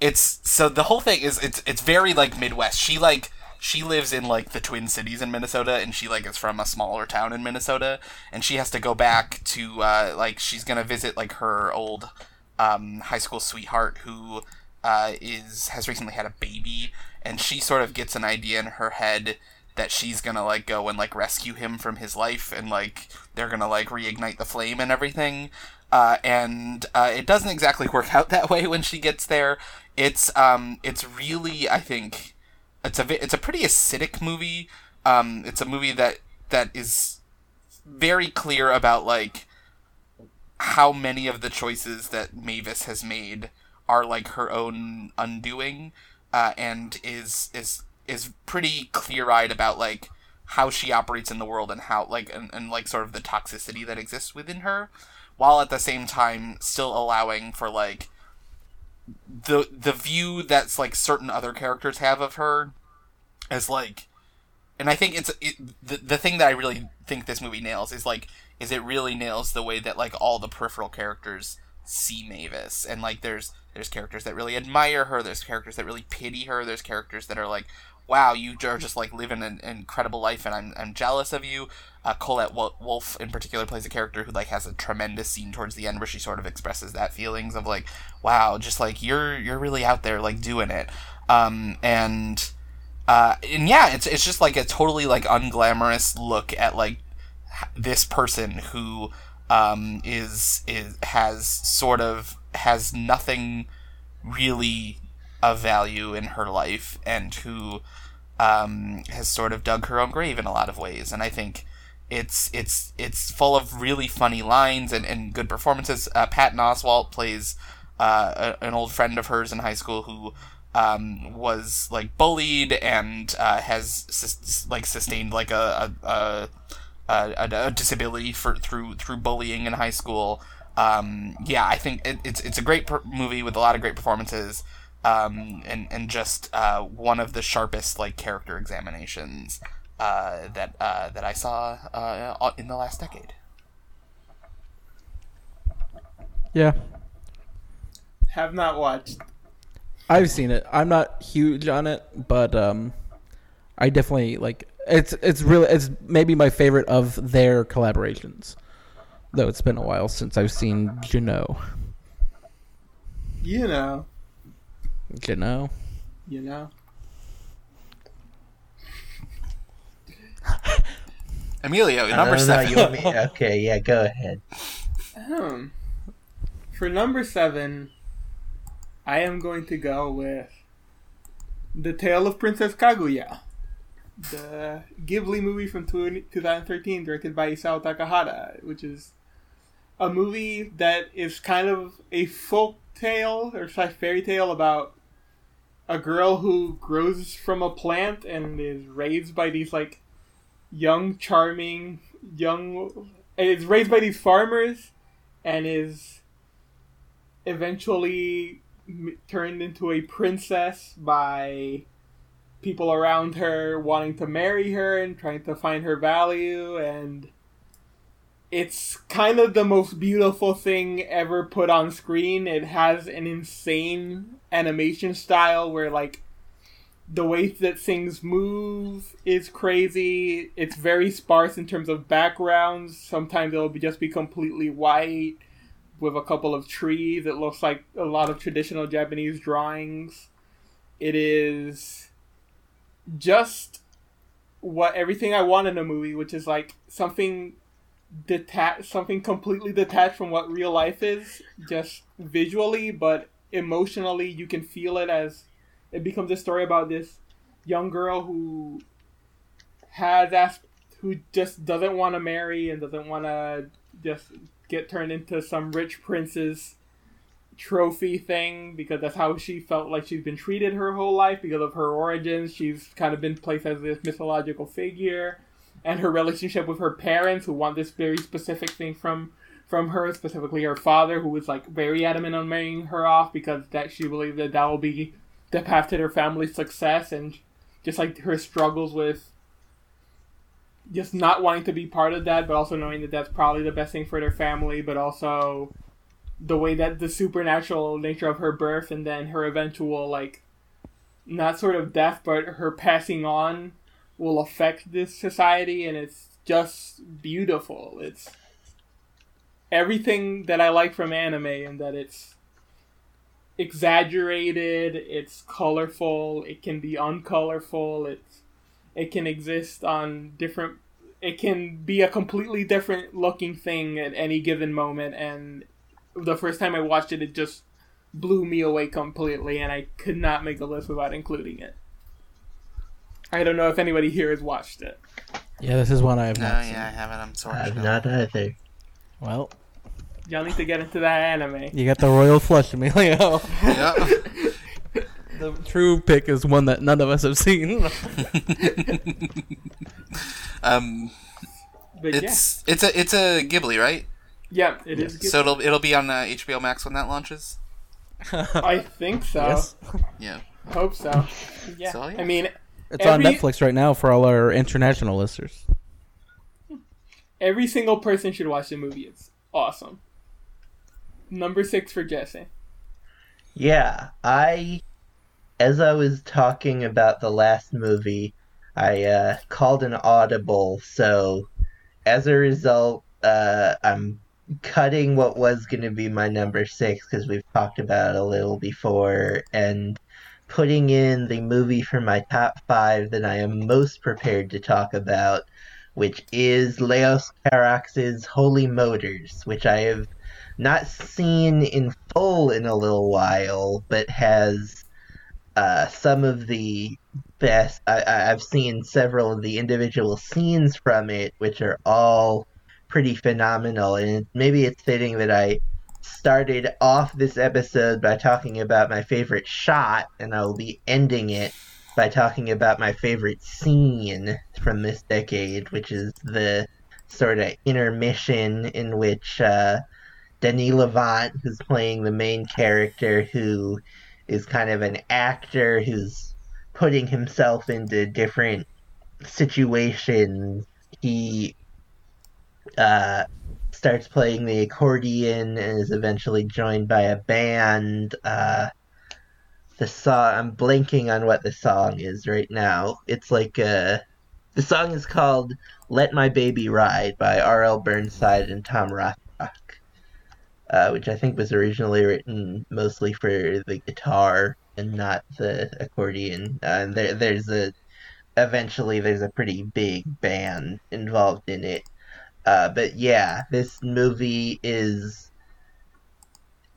it's so the whole thing is it's it's very like Midwest. She like she lives in like the Twin Cities in Minnesota, and she like is from a smaller town in Minnesota, and she has to go back to uh, like she's gonna visit like her old um, high school sweetheart who uh, is has recently had a baby, and she sort of gets an idea in her head that she's gonna like go and like rescue him from his life, and like they're gonna like reignite the flame and everything. Uh, and uh, it doesn't exactly work out that way when she gets there. It's um, it's really I think it's a it's a pretty acidic movie. Um, it's a movie that that is very clear about like how many of the choices that Mavis has made are like her own undoing, uh, and is is is pretty clear eyed about like how she operates in the world and how like and, and like sort of the toxicity that exists within her, while at the same time still allowing for like the the view that's like certain other characters have of her as like and I think it's it, the the thing that I really think this movie nails is like is it really nails the way that like all the peripheral characters see Mavis. And like there's there's characters that really admire her there's characters that really pity her there's characters that are like wow you are just like living an incredible life and I'm, I'm jealous of you. Uh, Collette Wo- Wolfe in particular plays a character who like has a tremendous scene towards the end where she sort of expresses that feelings of like wow just like you're you're really out there like doing it. Um and uh, and yeah, it's it's just like a totally like unglamorous look at like this person who um, is is has sort of has nothing really of value in her life and who um, has sort of dug her own grave in a lot of ways. And I think it's it's it's full of really funny lines and, and good performances. Uh, Patton Oswalt plays uh, a, an old friend of hers in high school who um, was like bullied and uh, has sus- like sustained like a a, a, a, disability for through through bullying in high school. Um, yeah, I think it, it's it's a great per- movie with a lot of great performances. Um, and and just uh, one of the sharpest like character examinations uh, that uh, that I saw uh, in the last decade. Yeah, Have not watched. I've seen it. I'm not huge on it, but um, I definitely like it's. It's really it's maybe my favorite of their collaborations. Though it's been a while since I've seen Juno. You know. You know. You know. Emilio, I number don't know, seven. you want me- Okay, yeah, go ahead. Um, for number seven, I am going to go with The Tale of Princess Kaguya, the Ghibli movie from 2013, directed by Isao Takahata, which is a movie that is kind of a folk tale or slash fairy tale about a girl who grows from a plant and is raised by these like young, charming, young. Is raised by these farmers and is eventually turned into a princess by people around her wanting to marry her and trying to find her value and it's kind of the most beautiful thing ever put on screen it has an insane animation style where like the way that things move is crazy. It's very sparse in terms of backgrounds. Sometimes it'll be just be completely white with a couple of trees. It looks like a lot of traditional Japanese drawings. It is just what everything I want in a movie, which is like something detached, something completely detached from what real life is, just visually, but emotionally, you can feel it as it becomes a story about this young girl who has asked, who just doesn't want to marry and doesn't want to just get turned into some rich prince's trophy thing because that's how she felt like she's been treated her whole life because of her origins. She's kind of been placed as this mythological figure, and her relationship with her parents who want this very specific thing from from her, specifically her father, who was like very adamant on marrying her off because that she believed that that will be the path to their family's success, and just like her struggles with just not wanting to be part of that, but also knowing that that's probably the best thing for their family, but also the way that the supernatural nature of her birth and then her eventual like not sort of death but her passing on will affect this society and it's just beautiful. It's everything that i like from anime and that it's exaggerated it's colorful it can be uncolorful it's it can exist on different it can be a completely different looking thing at any given moment and the first time I watched it, it just blew me away completely, and I could not make a list without including it. I don't know if anybody here has watched it. Yeah, this is one I have No, not oh, seen. yeah, I haven't. I'm sorry. I've no. not either. Well, Y'all need to get into that anime. you got the royal flush, Emilio. Yeah. the true pick is one that none of us have seen. um, But it's it's a it's a Ghibli, right? yeah, yeah, it is. good. So it'll it'll be on uh, HBO Max when that launches. I think so. yes, Yeah. Hope so. Yeah. So, yeah. I mean, it's on Netflix right now for all our international listeners. every single person should watch the movie. It's awesome. Number six for Jesse. Yeah, I, as I was talking about the last movie, I uh, called an audible. So, as a result, uh, I'm cutting what was going to be my number six because we've talked about it a little before, and putting in the movie for my top five that I am most prepared to talk about, which is Leos Carax's Holy Motors, which I have not seen in full in a little while, but has uh, some of the best. I, I've seen several of the individual scenes from it, which are all pretty phenomenal. And maybe it's fitting that I started off this episode by talking about my favorite shot, and I will be ending it by talking about my favorite scene from this decade, which is the sort of intermission in which. Uh, Denis Lavant, who's playing the main character, who is kind of an actor who's putting himself into different situations. He uh, starts playing the accordion and is eventually joined by a band. Uh, the song, I'm blanking on what the song is right now. It's like uh the song is called "Let My Baby Ride" by R.L. Burnside and Tom Rothrock. Uh, which I think was originally written mostly for the guitar and not the accordion. Uh, and there, there's a eventually there's a pretty big band involved in it. Uh, but yeah, this movie is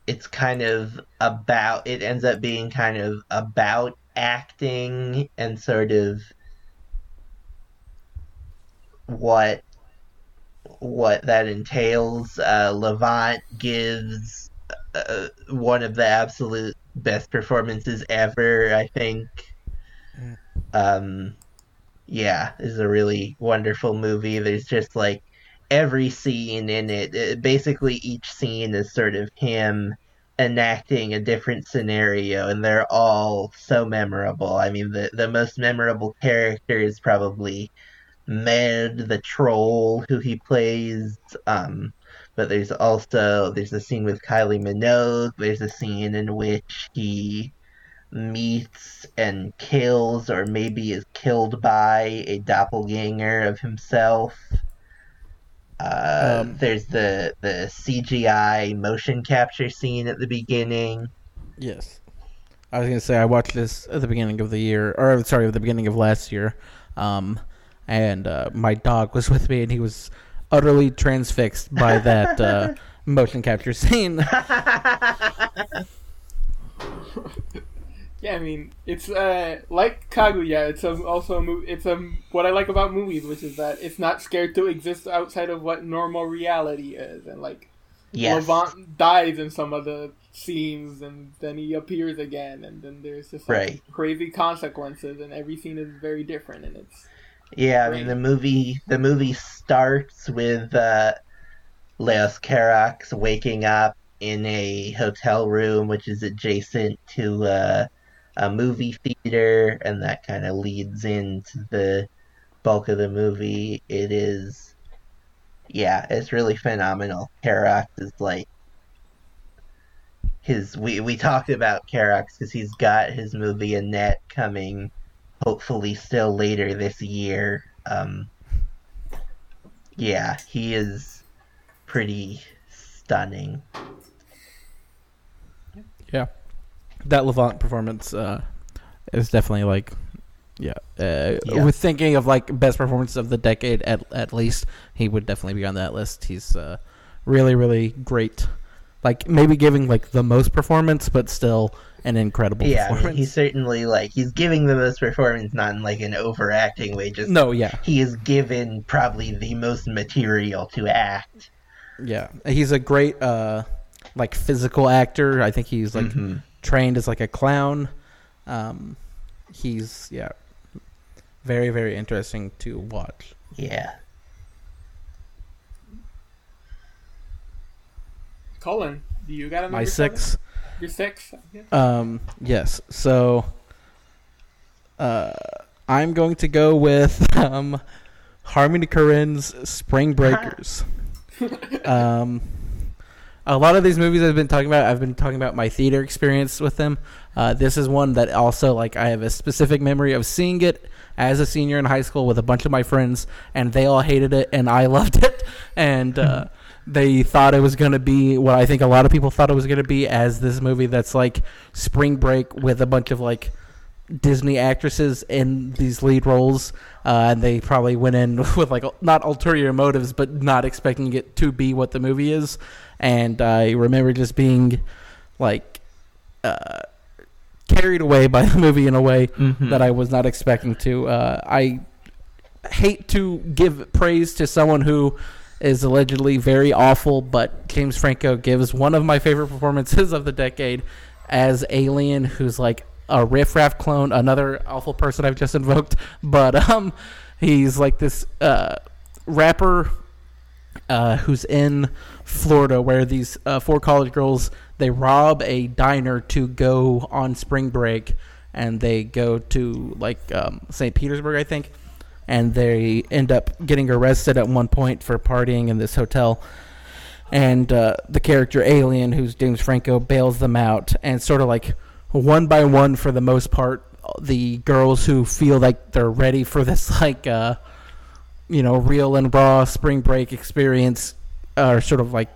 it's kind of about it ends up being kind of about acting and sort of what what that entails. Uh, Lavant gives uh, one of the absolute best performances ever, I think. Mm. Um, yeah, is a really wonderful movie. There's just like every scene in it, it, basically each scene is sort of him enacting a different scenario and they're all so memorable. I mean the the most memorable character is probably Merde the troll who he plays um but there's also there's a scene with Kylie Minogue, there's a scene in which he meets and kills or maybe is killed by a doppelganger of himself. Uh, um, there's the the CGI motion capture scene at the beginning. Yes, I was gonna say I watched this at the beginning of the year, or sorry, at the beginning of last year, um, and uh, my dog was with me, and he was utterly transfixed by that uh, motion capture scene. Yeah, I mean, it's uh, like Kaguya. It's a, also a movie. It's a what I like about movies, which is that it's not scared to exist outside of what normal reality is, and like yes. Lavant dies in some of the scenes, and then he appears again, and then there's just like, right. crazy consequences, and every scene is very different, and it's yeah. I mean, the movie the movie starts with uh, Leos Carax waking up in a hotel room, which is adjacent to. Uh, a movie theater, and that kind of leads into the bulk of the movie. It is, yeah, it's really phenomenal. Carax is like his. We we talked about Carax because he's got his movie Annette coming, hopefully still later this year. Um, yeah, he is pretty stunning. Yeah that Lavant performance uh, is definitely like, yeah, uh, yeah. With thinking of like best performance of the decade at at least, he would definitely be on that list. He's uh, really really great. Like maybe giving like the most performance, but still an incredible yeah, performance. I mean, he's certainly like he's giving the most performance, not in like an overacting way. Just no, yeah, he is given probably the most material to act. Yeah, he's a great uh, like physical actor. I think he's like mm-hmm trained as like a clown. Um, he's yeah, very very interesting to watch. Yeah. Colin, do you got a my six? Your six. Um. Yes. So. Uh, I'm going to go with um, Harmony Korine's Spring Breakers. um a lot of these movies I've been talking about, I've been talking about my theater experience with them. Uh, this is one that also like I have a specific memory of seeing it as a senior in high school with a bunch of my friends, and they all hated it, and I loved it, and uh, they thought it was going to be what I think a lot of people thought it was going to be as this movie that's like Spring Break with a bunch of like Disney actresses in these lead roles, uh, and they probably went in with like not ulterior motives, but not expecting it to be what the movie is and I remember just being like uh, carried away by the movie in a way mm-hmm. that I was not expecting to. Uh, I hate to give praise to someone who is allegedly very awful, but James Franco gives one of my favorite performances of the decade as Alien, who's like a riffraff clone, another awful person I've just invoked, but um, he's like this uh, rapper uh, who's in Florida, where these uh, four college girls they rob a diner to go on spring break, and they go to like um, St. Petersburg, I think, and they end up getting arrested at one point for partying in this hotel. And uh, the character Alien, who's James Franco, bails them out, and sort of like one by one, for the most part, the girls who feel like they're ready for this like uh, you know, real and raw spring break experience are sort of like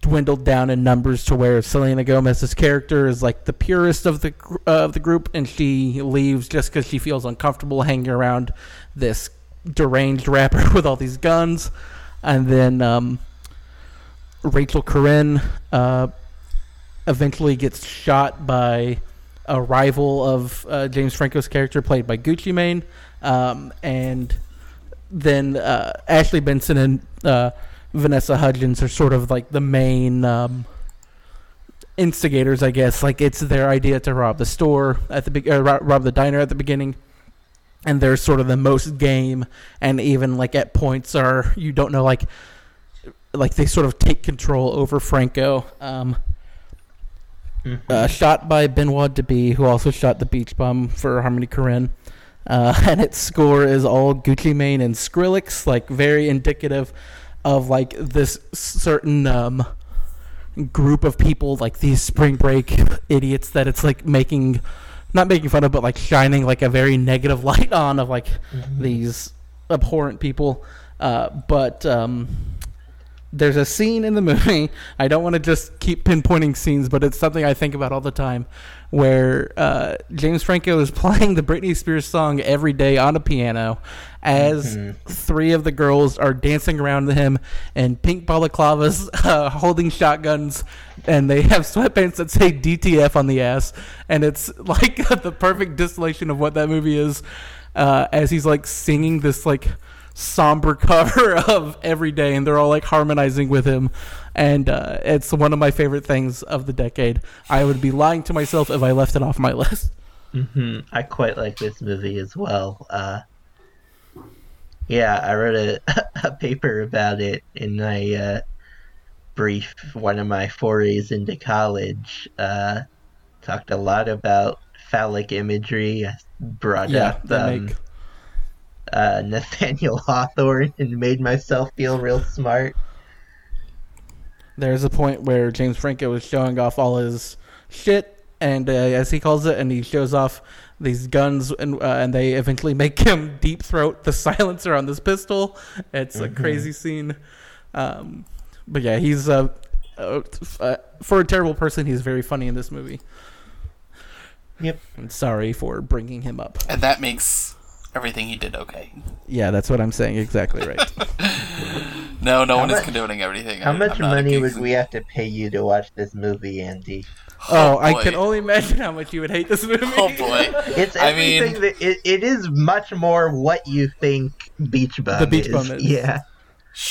dwindled down in numbers to where Selena Gomez's character is like the purest of the uh, of the group, and she leaves just because she feels uncomfortable hanging around this deranged rapper with all these guns, and then um, Rachel Korine uh, eventually gets shot by a rival of uh, James Franco's character, played by Gucci Mane, um, and then uh, Ashley Benson and uh, Vanessa Hudgens are sort of like the main um, instigators, I guess. Like it's their idea to rob the store at the be- uh, rob the diner at the beginning, and they're sort of the most game, and even like at points are you don't know like like they sort of take control over Franco. Um, uh, shot by Benoit Debie, who also shot the Beach Bum for Harmony Korine. Uh, and its score is all Gucci Mane and Skrillex, like very indicative of like this certain um, group of people, like these spring break idiots that it's like making, not making fun of, but like shining like a very negative light on of like these abhorrent people. Uh, but um, there's a scene in the movie. I don't want to just keep pinpointing scenes, but it's something I think about all the time, where uh, James Franco is playing the Britney Spears song every day on a piano, as three of the girls are dancing around him in pink balaclavas, uh, holding shotguns, and they have sweatpants that say DTF on the ass, and it's like the perfect distillation of what that movie is. Uh, as he's like singing this like somber cover of every day and they're all like harmonizing with him and uh, it's one of my favorite things of the decade i would be lying to myself if i left it off my list hmm I quite like this movie as well. Uh, yeah, I wrote a, a paper about it in my uh, brief, one of my forays into college. Uh, talked a lot about phallic imagery. I brought yeah up um, make uh, Nathaniel Hawthorne and made myself feel real smart. there's a point where james franco is showing off all his shit and uh, as he calls it and he shows off these guns and uh, and they eventually make him deep throat the silencer on this pistol it's a crazy scene um, but yeah he's uh, uh, uh, for a terrible person he's very funny in this movie Yep. I'm sorry for bringing him up. And that makes everything he did okay. Yeah, that's what I'm saying. Exactly right. No, no How one is condoning everything. How I- much money would we have to pay you to watch this movie, Andy? oh, oh I can only imagine how much you would hate this movie. Oh boy. It's I mean- everything that it, it is much more what you think Beach Bum The Beach is. Bum is. Yeah.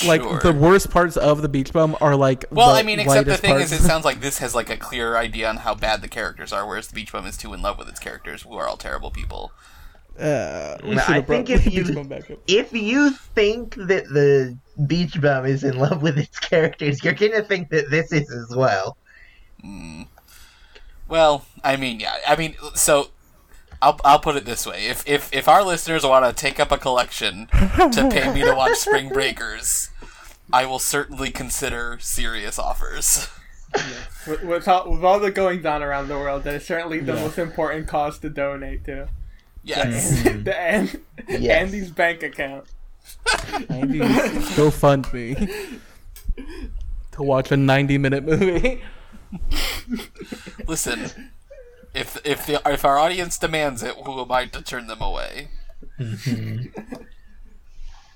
like the worst parts of the Beach Bum are like. Well, the I mean, except the thing parts. is, it sounds like this has like a clear idea on how bad the characters are, whereas the Beach Bum is too in love with its characters, who are all terrible people. Uh, No, I think if you- Beach Bum back up. If you think that the Beach Bum is in love with its characters, you're gonna think that this is as well. Well, I mean, yeah, I mean, so I'll I'll put it this way: if if if our listeners want to take up a collection to pay me to watch Spring Breakers, I will certainly consider serious offers. With, with, all, with all the goings on around the world, that is certainly the most important cause to donate to. Yes. Mm. the An- Yes. Andy's bank account. Andy, go fund me to watch a 90 minute movie. Listen, if if the if our audience demands it, who am I to turn them away? I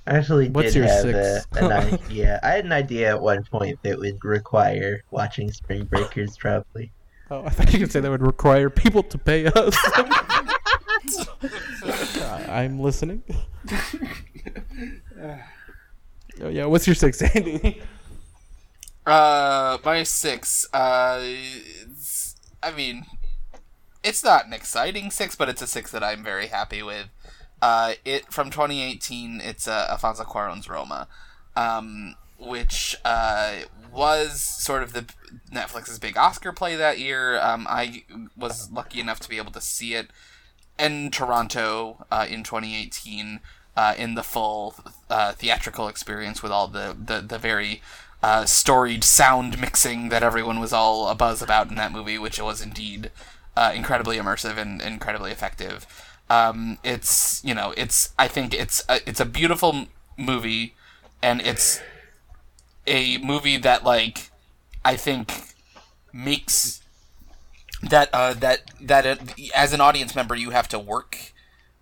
actually What's did your have six? A, an idea. I had an idea at one point that would require watching Spring Breakers, probably. Oh, I thought you could say that would require people to pay us. Uh, I'm listening. oh, yeah, what's your six, Andy? Uh, my six. Uh, I mean, it's not an exciting six, but it's a six that I'm very happy with. Uh, it from 2018. It's uh, Alfonso Cuarón's Roma, um, which uh, was sort of the Netflix's big Oscar play that year. Um, I was lucky enough to be able to see it in Toronto uh, in 2018 uh, in the full uh, theatrical experience with all the the, the very uh, storied sound mixing that everyone was all abuzz about in that movie, which was indeed uh, incredibly immersive and incredibly effective. Um, it's you know it's I think it's a, it's a beautiful movie, and it's a movie that like I think makes that uh, that that uh, as an audience member you have to work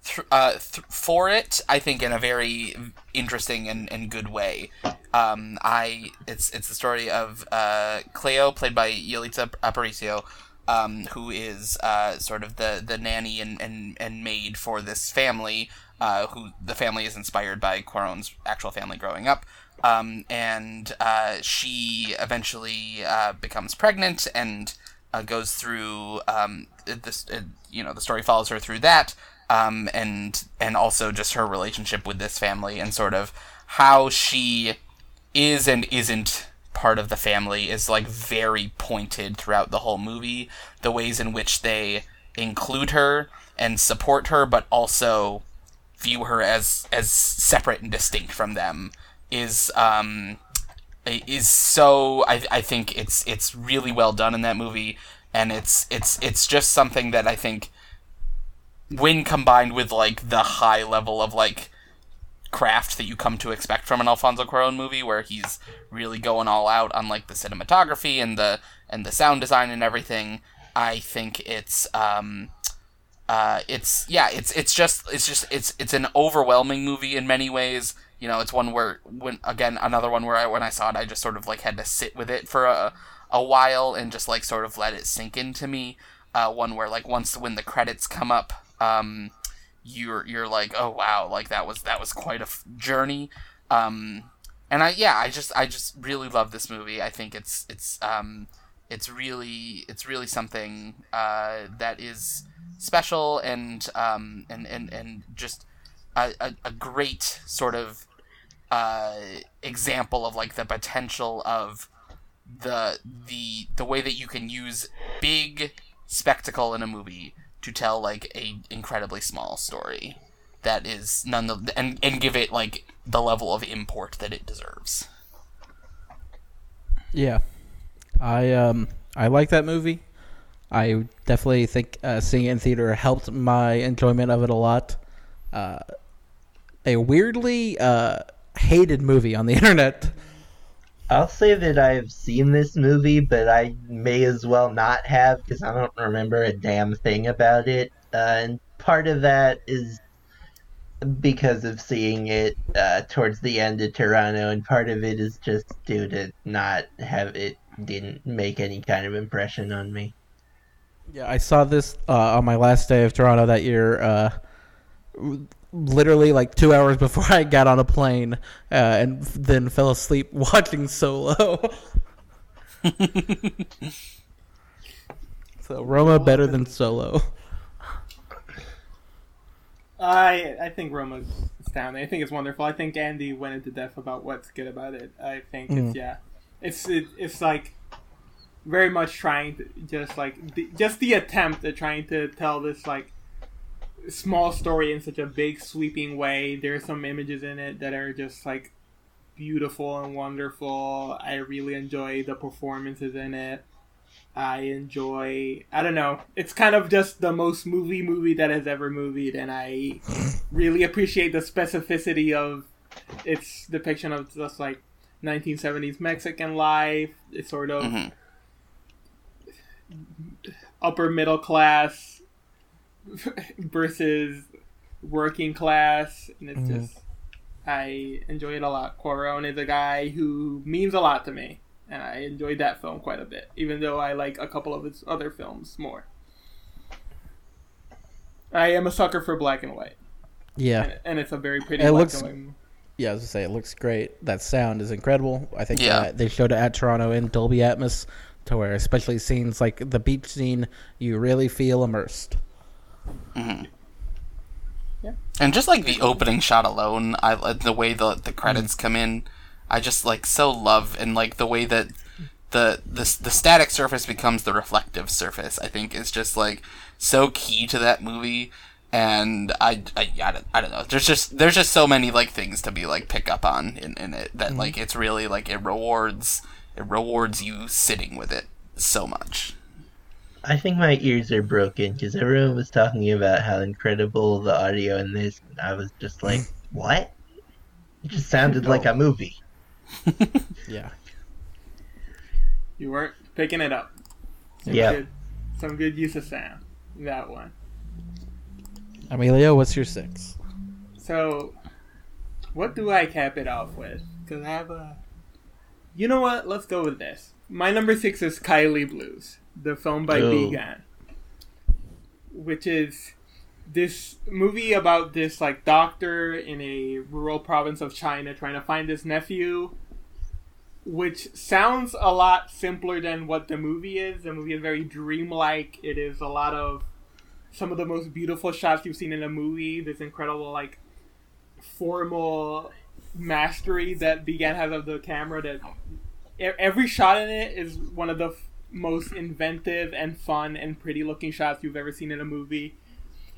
th- uh, th- for it. I think in a very interesting and, and good way. Um, I it's it's the story of uh, Cleo, played by Yalitza Aparicio, um, who is uh, sort of the, the nanny and, and, and maid for this family, uh, who the family is inspired by Cuarón's actual family growing up. Um, and she eventually becomes pregnant and uh, goes through um, this. you know, the story follows her through that, um, and and also just her relationship with this family and sort of how she is and isn't part of the family is like very pointed throughout the whole movie. The ways in which they include her and support her, but also view her as as separate and distinct from them is um is so I, I think it's it's really well done in that movie and it's it's it's just something that I think when combined with like the high level of like craft that you come to expect from an Alfonso Cuarón movie, where he's really going all out on like the cinematography and the and the sound design and everything. I think it's um, uh, it's yeah, it's it's just it's just it's it's an overwhelming movie in many ways. You know, it's one where when again another one where I when I saw it, I just sort of like had to sit with it for a a while and just like sort of let it sink into me. Uh, one where like once when the credits come up, um, you're you're like, oh wow, like that was that was quite a f- journey. Um, and I yeah, I just I just really love this movie. I think it's it's um, it's really it's really something uh, that is special and um, and and and just a, a, a great sort of uh, example of like the potential of the the the way that you can use big spectacle in a movie to tell like a incredibly small story that is none of and and give it like the level of import that it deserves. Yeah, I um I like that movie. I definitely think uh, seeing it in theater helped my enjoyment of it a lot. Uh, a weirdly uh, hated movie on the internet. I'll say that I've seen this movie, but I may as well not have because I don't remember a damn thing about it. Uh, and part of that is because of seeing it uh, towards the end of Toronto, and part of it is just due to not have it didn't make any kind of impression on me. Yeah, I saw this uh, on my last day of Toronto that year. Literally like two hours before I got on a plane, uh, and then fell asleep watching Solo. so Roma better than Solo. I I think Roma's astounding. I think it's wonderful. I think Andy went into depth about what's good about it. I think mm. it's yeah, it's it, it's like very much trying to just like the, just the attempt at trying to tell this like small story in such a big sweeping way. There's some images in it that are just like beautiful and wonderful. I really enjoy the performances in it. I enjoy I don't know. It's kind of just the most movie movie that has ever movied and I really appreciate the specificity of its depiction of just like 1970s Mexican life. It's sort of mm-hmm. upper middle class versus working class, and it's mm-hmm. just I enjoy it a lot. Cuarón is a guy who means a lot to me, and I enjoyed that film quite a bit, even though I like a couple of his other films more. I am a sucker for black and white. Yeah, and, and it's a very pretty. It looks. Yeah, I was gonna say it looks great. That sound is incredible. I think yeah. they showed it at Toronto in Dolby Atmos, to where especially scenes like the beach scene, you really feel immersed. Mm-hmm. Yeah. And just like the opening shot alone, I the way the the credits mm-hmm. come in, I just like so love and like the way that the the the static surface becomes the reflective surface. I think is just like so key to that movie. And I, I, I, don't, I don't know. There's just there's just so many like things to be like pick up on in, in it that mm-hmm. like it's really like it rewards it rewards you sitting with it so much. I think my ears are broken because everyone was talking about how incredible the audio in this. And I was just like, what? It just sounded like a movie. yeah. You weren't picking it up. Some Yeah. Good, some good use of sound. That one. Emilio, what's your six? So, what do I cap it off with? Because I have a. You know what? Let's go with this. My number six is Kaili Blues, the film by Oh. Bi Gan, which is this movie about this like doctor in a rural province of China trying to find his nephew. Which sounds a lot simpler than what the movie is. The movie is very dreamlike. It is a lot of some of the most beautiful shots you've seen in a movie. This incredible like formal mastery that Bi Gan has of the camera. That every shot in it is one of the f- most inventive and fun and pretty looking shots you've ever seen in a movie.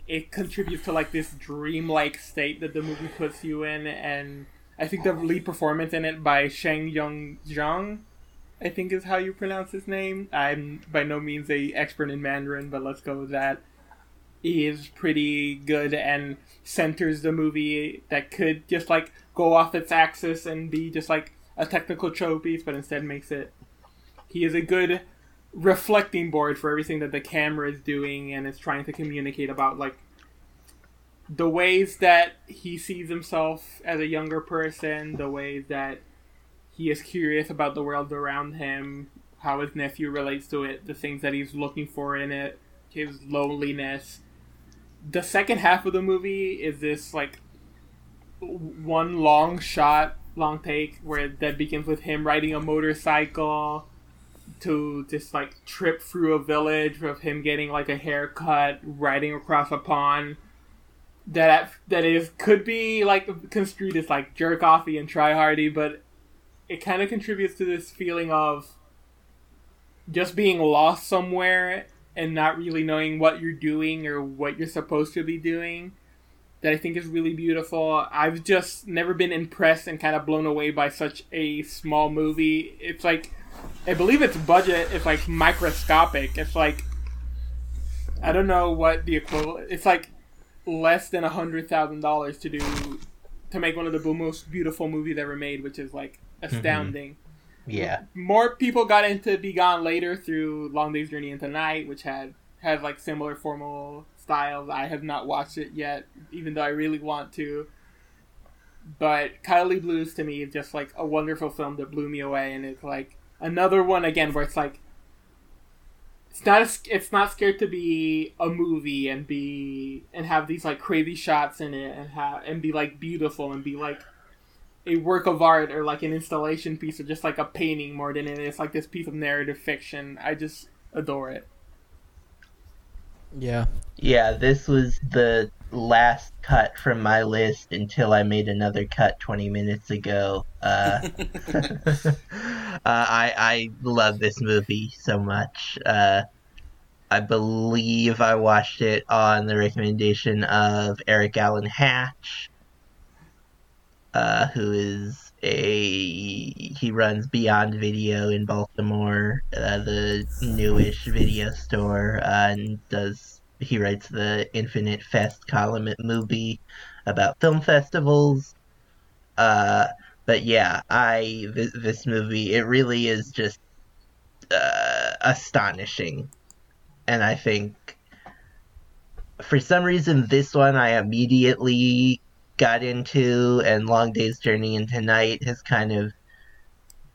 It contributes to like this dreamlike state that the movie puts you in, and I think the lead performance in it by Sheng Yong Zhang, I think is how you pronounce his name. I'm by no means a expert in Mandarin, but let's go with that. He is pretty good and centers the movie that could just like go off its axis and be just like a technical showpiece, but instead makes it. He is a good reflecting board for everything that the camera is doing and is trying to communicate about like the ways that he sees himself as a younger person, the ways that he is curious about the world around him, how his nephew relates to it, the things that he's looking for in it, his loneliness. The second half of the movie is this like one long shot, long take where that begins with him riding a motorcycle to just like trip through a village of him getting like a haircut, riding across a pond. That that is could be like construed as like jerk offy and try hardy, but it kind of contributes to this feeling of just being lost somewhere and not really knowing what you're doing or what you're supposed to be doing that I think is really beautiful. I've just never been impressed and kind of blown away by such a small movie. It's like I believe its budget is like microscopic. It's like I don't know what the equivalent. It's like less than a hundred thousand dollars to do to make one of the most beautiful movies ever made, which is like mm-hmm. astounding. Yeah. More people got into Bi Gan later through Long Day's Journey into Night, which had has like similar formal styles. I have not watched it yet, even though I really want to. But Kaili Blues to me is just like a wonderful film that blew me away, and it's like another one again where it's like it's not a, it's not scared to be a movie and be and have these like crazy shots in it and have and be like beautiful and be like a work of art or like an installation piece or just like a painting more than it is like this piece of narrative fiction. I just adore it. Yeah. Yeah, this was the last cut from my list until I made another cut 20 minutes ago. Uh, uh, I I love this movie so much. Uh, I believe I watched it on the recommendation of Eric Allen Hatch, uh, who is a he runs Beyond Video in Baltimore, uh, the newish video store, uh, and does he writes the Infinite Fest column at Movie about film festivals. Uh, but yeah, I this, this movie it really is just uh, astonishing, and I think for some reason this one I immediately got into, and Long Day's Journey into Night has kind of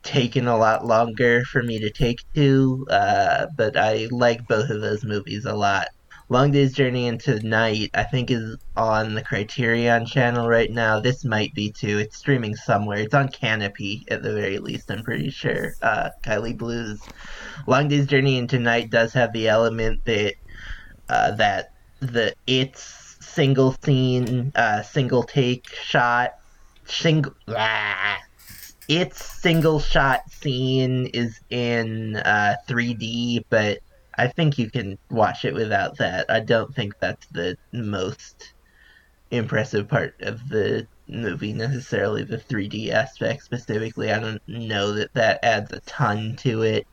taken a lot longer for me to take to. Uh, but I like both of those movies a lot. Long Day's Journey into Night, I think, is on the Criterion channel right now. This might be too. It's streaming somewhere. It's on Kanopy at the very least, I'm pretty sure. Uh, Kaili Blues. Long Day's Journey into Night does have the element that uh, that the it's single scene, uh, single take shot, single. Ah, its single shot scene is in uh, 3D, but I think you can watch it without that. I don't think that's the most impressive part of the movie necessarily, the 3D aspect specifically. I don't know that that adds a ton to it.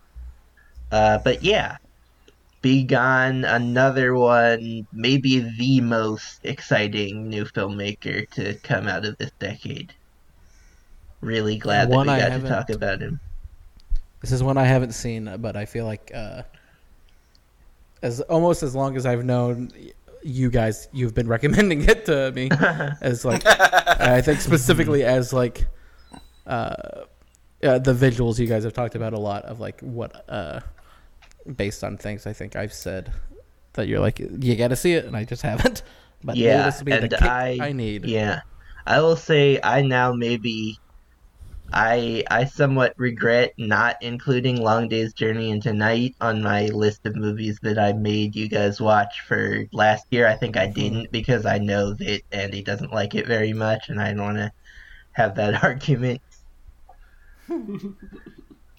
Uh, but yeah, Bi Gan, another one, maybe the most exciting new filmmaker to come out of this decade. Really glad that we got to talk about him. This is one I haven't seen, but I feel like uh, as almost as long as I've known you guys, you've been recommending it to me as like I think specifically as like uh, uh, the visuals you guys have talked about a lot of like what uh, based on things I think I've said that you're like you got to see it, and I just haven't. But yeah, this will be the and kick I, I need. Yeah, I will say I now maybe I I somewhat regret not including Long Day's Journey into Night on my list of movies that I made you guys watch for last year. I think I Mm-hmm. didn't because I know that Andy doesn't like it very much, and I don't want to have that argument.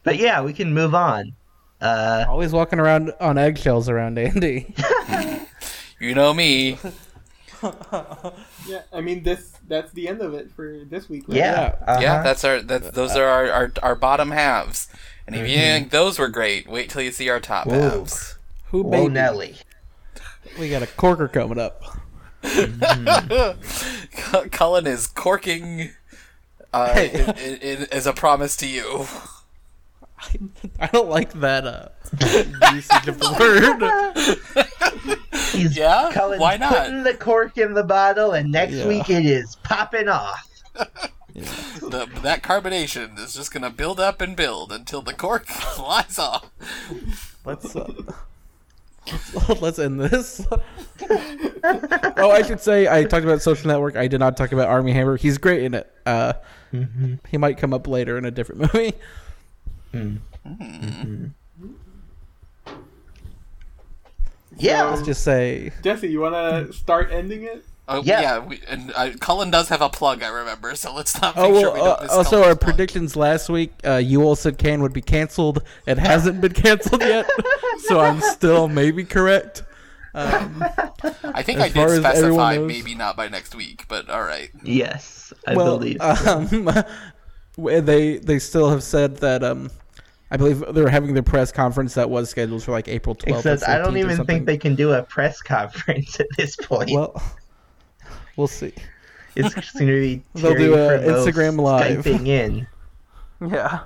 but yeah, we can move on. Uh, Always walking around on eggshells around Andy. You know me. Yeah, I mean this that's the end of it for this week. Right? yeah, uh-huh. Yeah, that's our that's those are our, our, our bottom halves. And if you Mm-hmm. think those were great, wait till you see our top Whoa. halves. Who Whoa, baby? Nelly. We got a corker coming up. Colin is corking uh, in, in, in, as a promise to you. I don't like that uh, usage of the word. He's Yeah? Colin's Why not? putting the cork in the bottle, and next Yeah. week it is popping off. The, that carbonation is just gonna build up and build until the cork flies off. Let's uh, let's- let's end this. oh, I should say I talked about Social Network. I did not talk about Armie Hammer. He's great in it. Uh, He might come up later in a different movie. Yeah, Let's just say Jesse, you want to start ending it? Oh Yeah. yeah, we, and uh, Colin does have a plug. I remember, so let's not. Make Oh sure well. we uh, don't miss also, Colin's our plug. predictions last week. Uh, you all said Cannes would be canceled. It hasn't been canceled yet, so I'm still maybe correct. Um, I think I did specify maybe not by next week, but all right. yes, I well, believe. um, w- they they still have said that. Um, I believe they're having their press conference that was scheduled for like April 12th. or Except I don't even think they can do a press conference at this point. Well, we'll see. it's going to be They'll do a Frémaux Instagram Live. Skyping in. Yeah.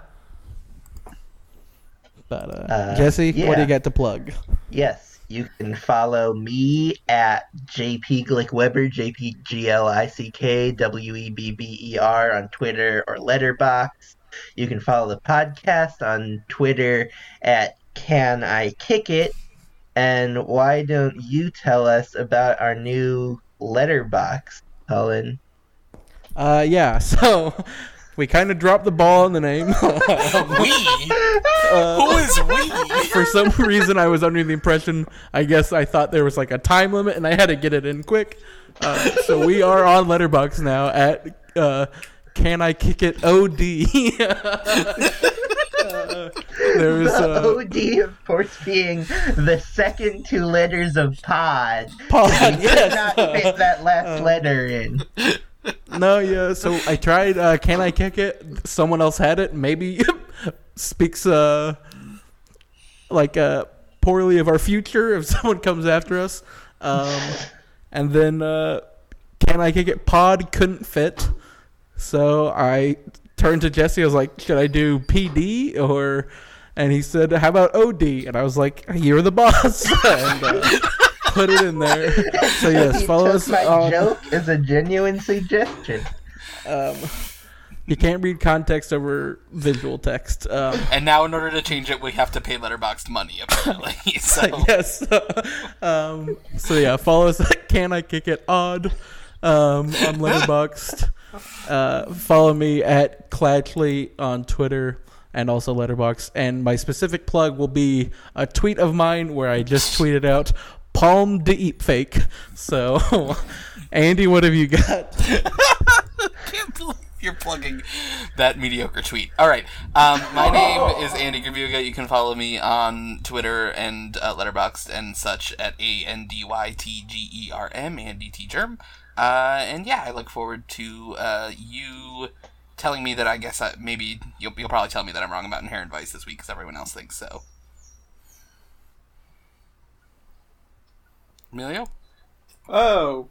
But uh, Uh, Jesse, what do you got to plug? Yes, you can follow me at JP Glickwebber, J P G L I C K W E B B E R on Twitter or Letterboxd. You can follow the podcast on Twitter at Can I Kick It? And why don't you tell us about our new Letterboxd, Colin? Uh, yeah. So we kind of dropped the ball on the name. We? Uh, Who is we? For some reason, I was under the impression. I guess I thought there was like a time limit, and I had to get it in quick. Uh, so we are on Letterboxd now at uh, Can I Kick It OD. uh, there's uh, OD, of course, being the second two letters of pod. pod. Did Yes. not fit that last letter in. No, yeah. So I tried. Uh, can I kick it? Someone else had it. Maybe speaks uh like uh poorly of our future if someone comes after us. Um, and then uh, can I kick it? Pod couldn't fit. So I turned to Jesse. I was like, should I do PD or? And he said, how about OD? And I was like, you're the boss. and, uh, put it in there. So yes, He follow us my on. joke as a genuine suggestion. Um, you can't read context over visual text. Um, And now, in order to change it, we have to pay Letterboxd money, apparently. So yes. um, so yeah, follow us at Can I Kick It Odd um, on Letterboxd. Uh, follow me at Clatchley on Twitter and also Letterboxd. And my specific plug will be a tweet of mine where I just tweeted out Palm eat fake. So, Andy, what have you got? can't believe you're plugging that mediocre tweet. All right. Um, my name is Andy Gravuga. You can follow me on Twitter and uh, Letterboxd and such at A N D Y T G E R M, Andy T Germ. Uh, and yeah, I look forward to uh, you telling me that I guess I, maybe you'll, you'll probably tell me that I'm wrong about Inherent Vice this week because everyone else thinks so. Emilio? Oh,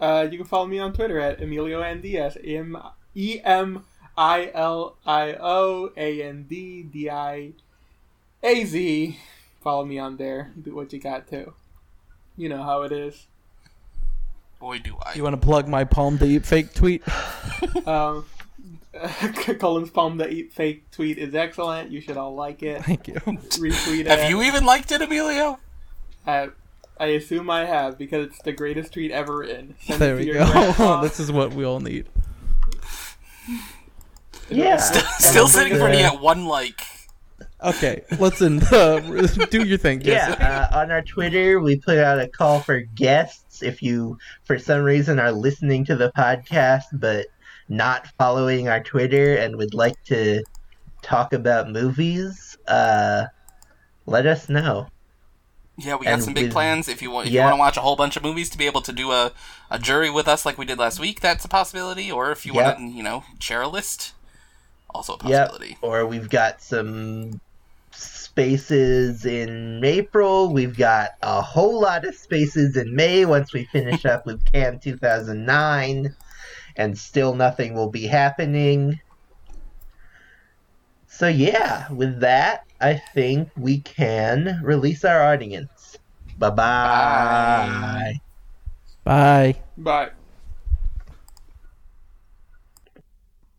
uh, you can follow me on Twitter at Emilio Andias, M E M I L I O A N D D I A Z. Follow me on there. Do what you got to. You know how it is. Boy, do I. You want to plug my palm to eat fake tweet? Um, Colin's palm the eat fake tweet is excellent. You should all like it. Thank you. Retweet it. Have you even liked it, Emilio? I, I assume I have because it's the greatest tweet ever written. Send There we go. this is what we all need. Yeah. Still, still sitting the- pretty at one like. Okay, listen. Uh, do your thing. Yeah, uh, on our Twitter, we put out a call for guests. If you, for some reason, are listening to the podcast but not following our Twitter and would like to talk about movies, uh, let us know. Yeah, we got some big with- plans. If you want, if yeah. you want to watch a whole bunch of movies to be able to do a, a jury with us like we did last week, that's a possibility. Or if you want to, you know, share a list, also a possibility. Or we've got some spaces in April. We've got a whole lot of spaces in May once we finish up with Cannes 2009, and still nothing will be happening. So, yeah, with that, I think we can release our audience. Bye-bye. Bye. Bye. But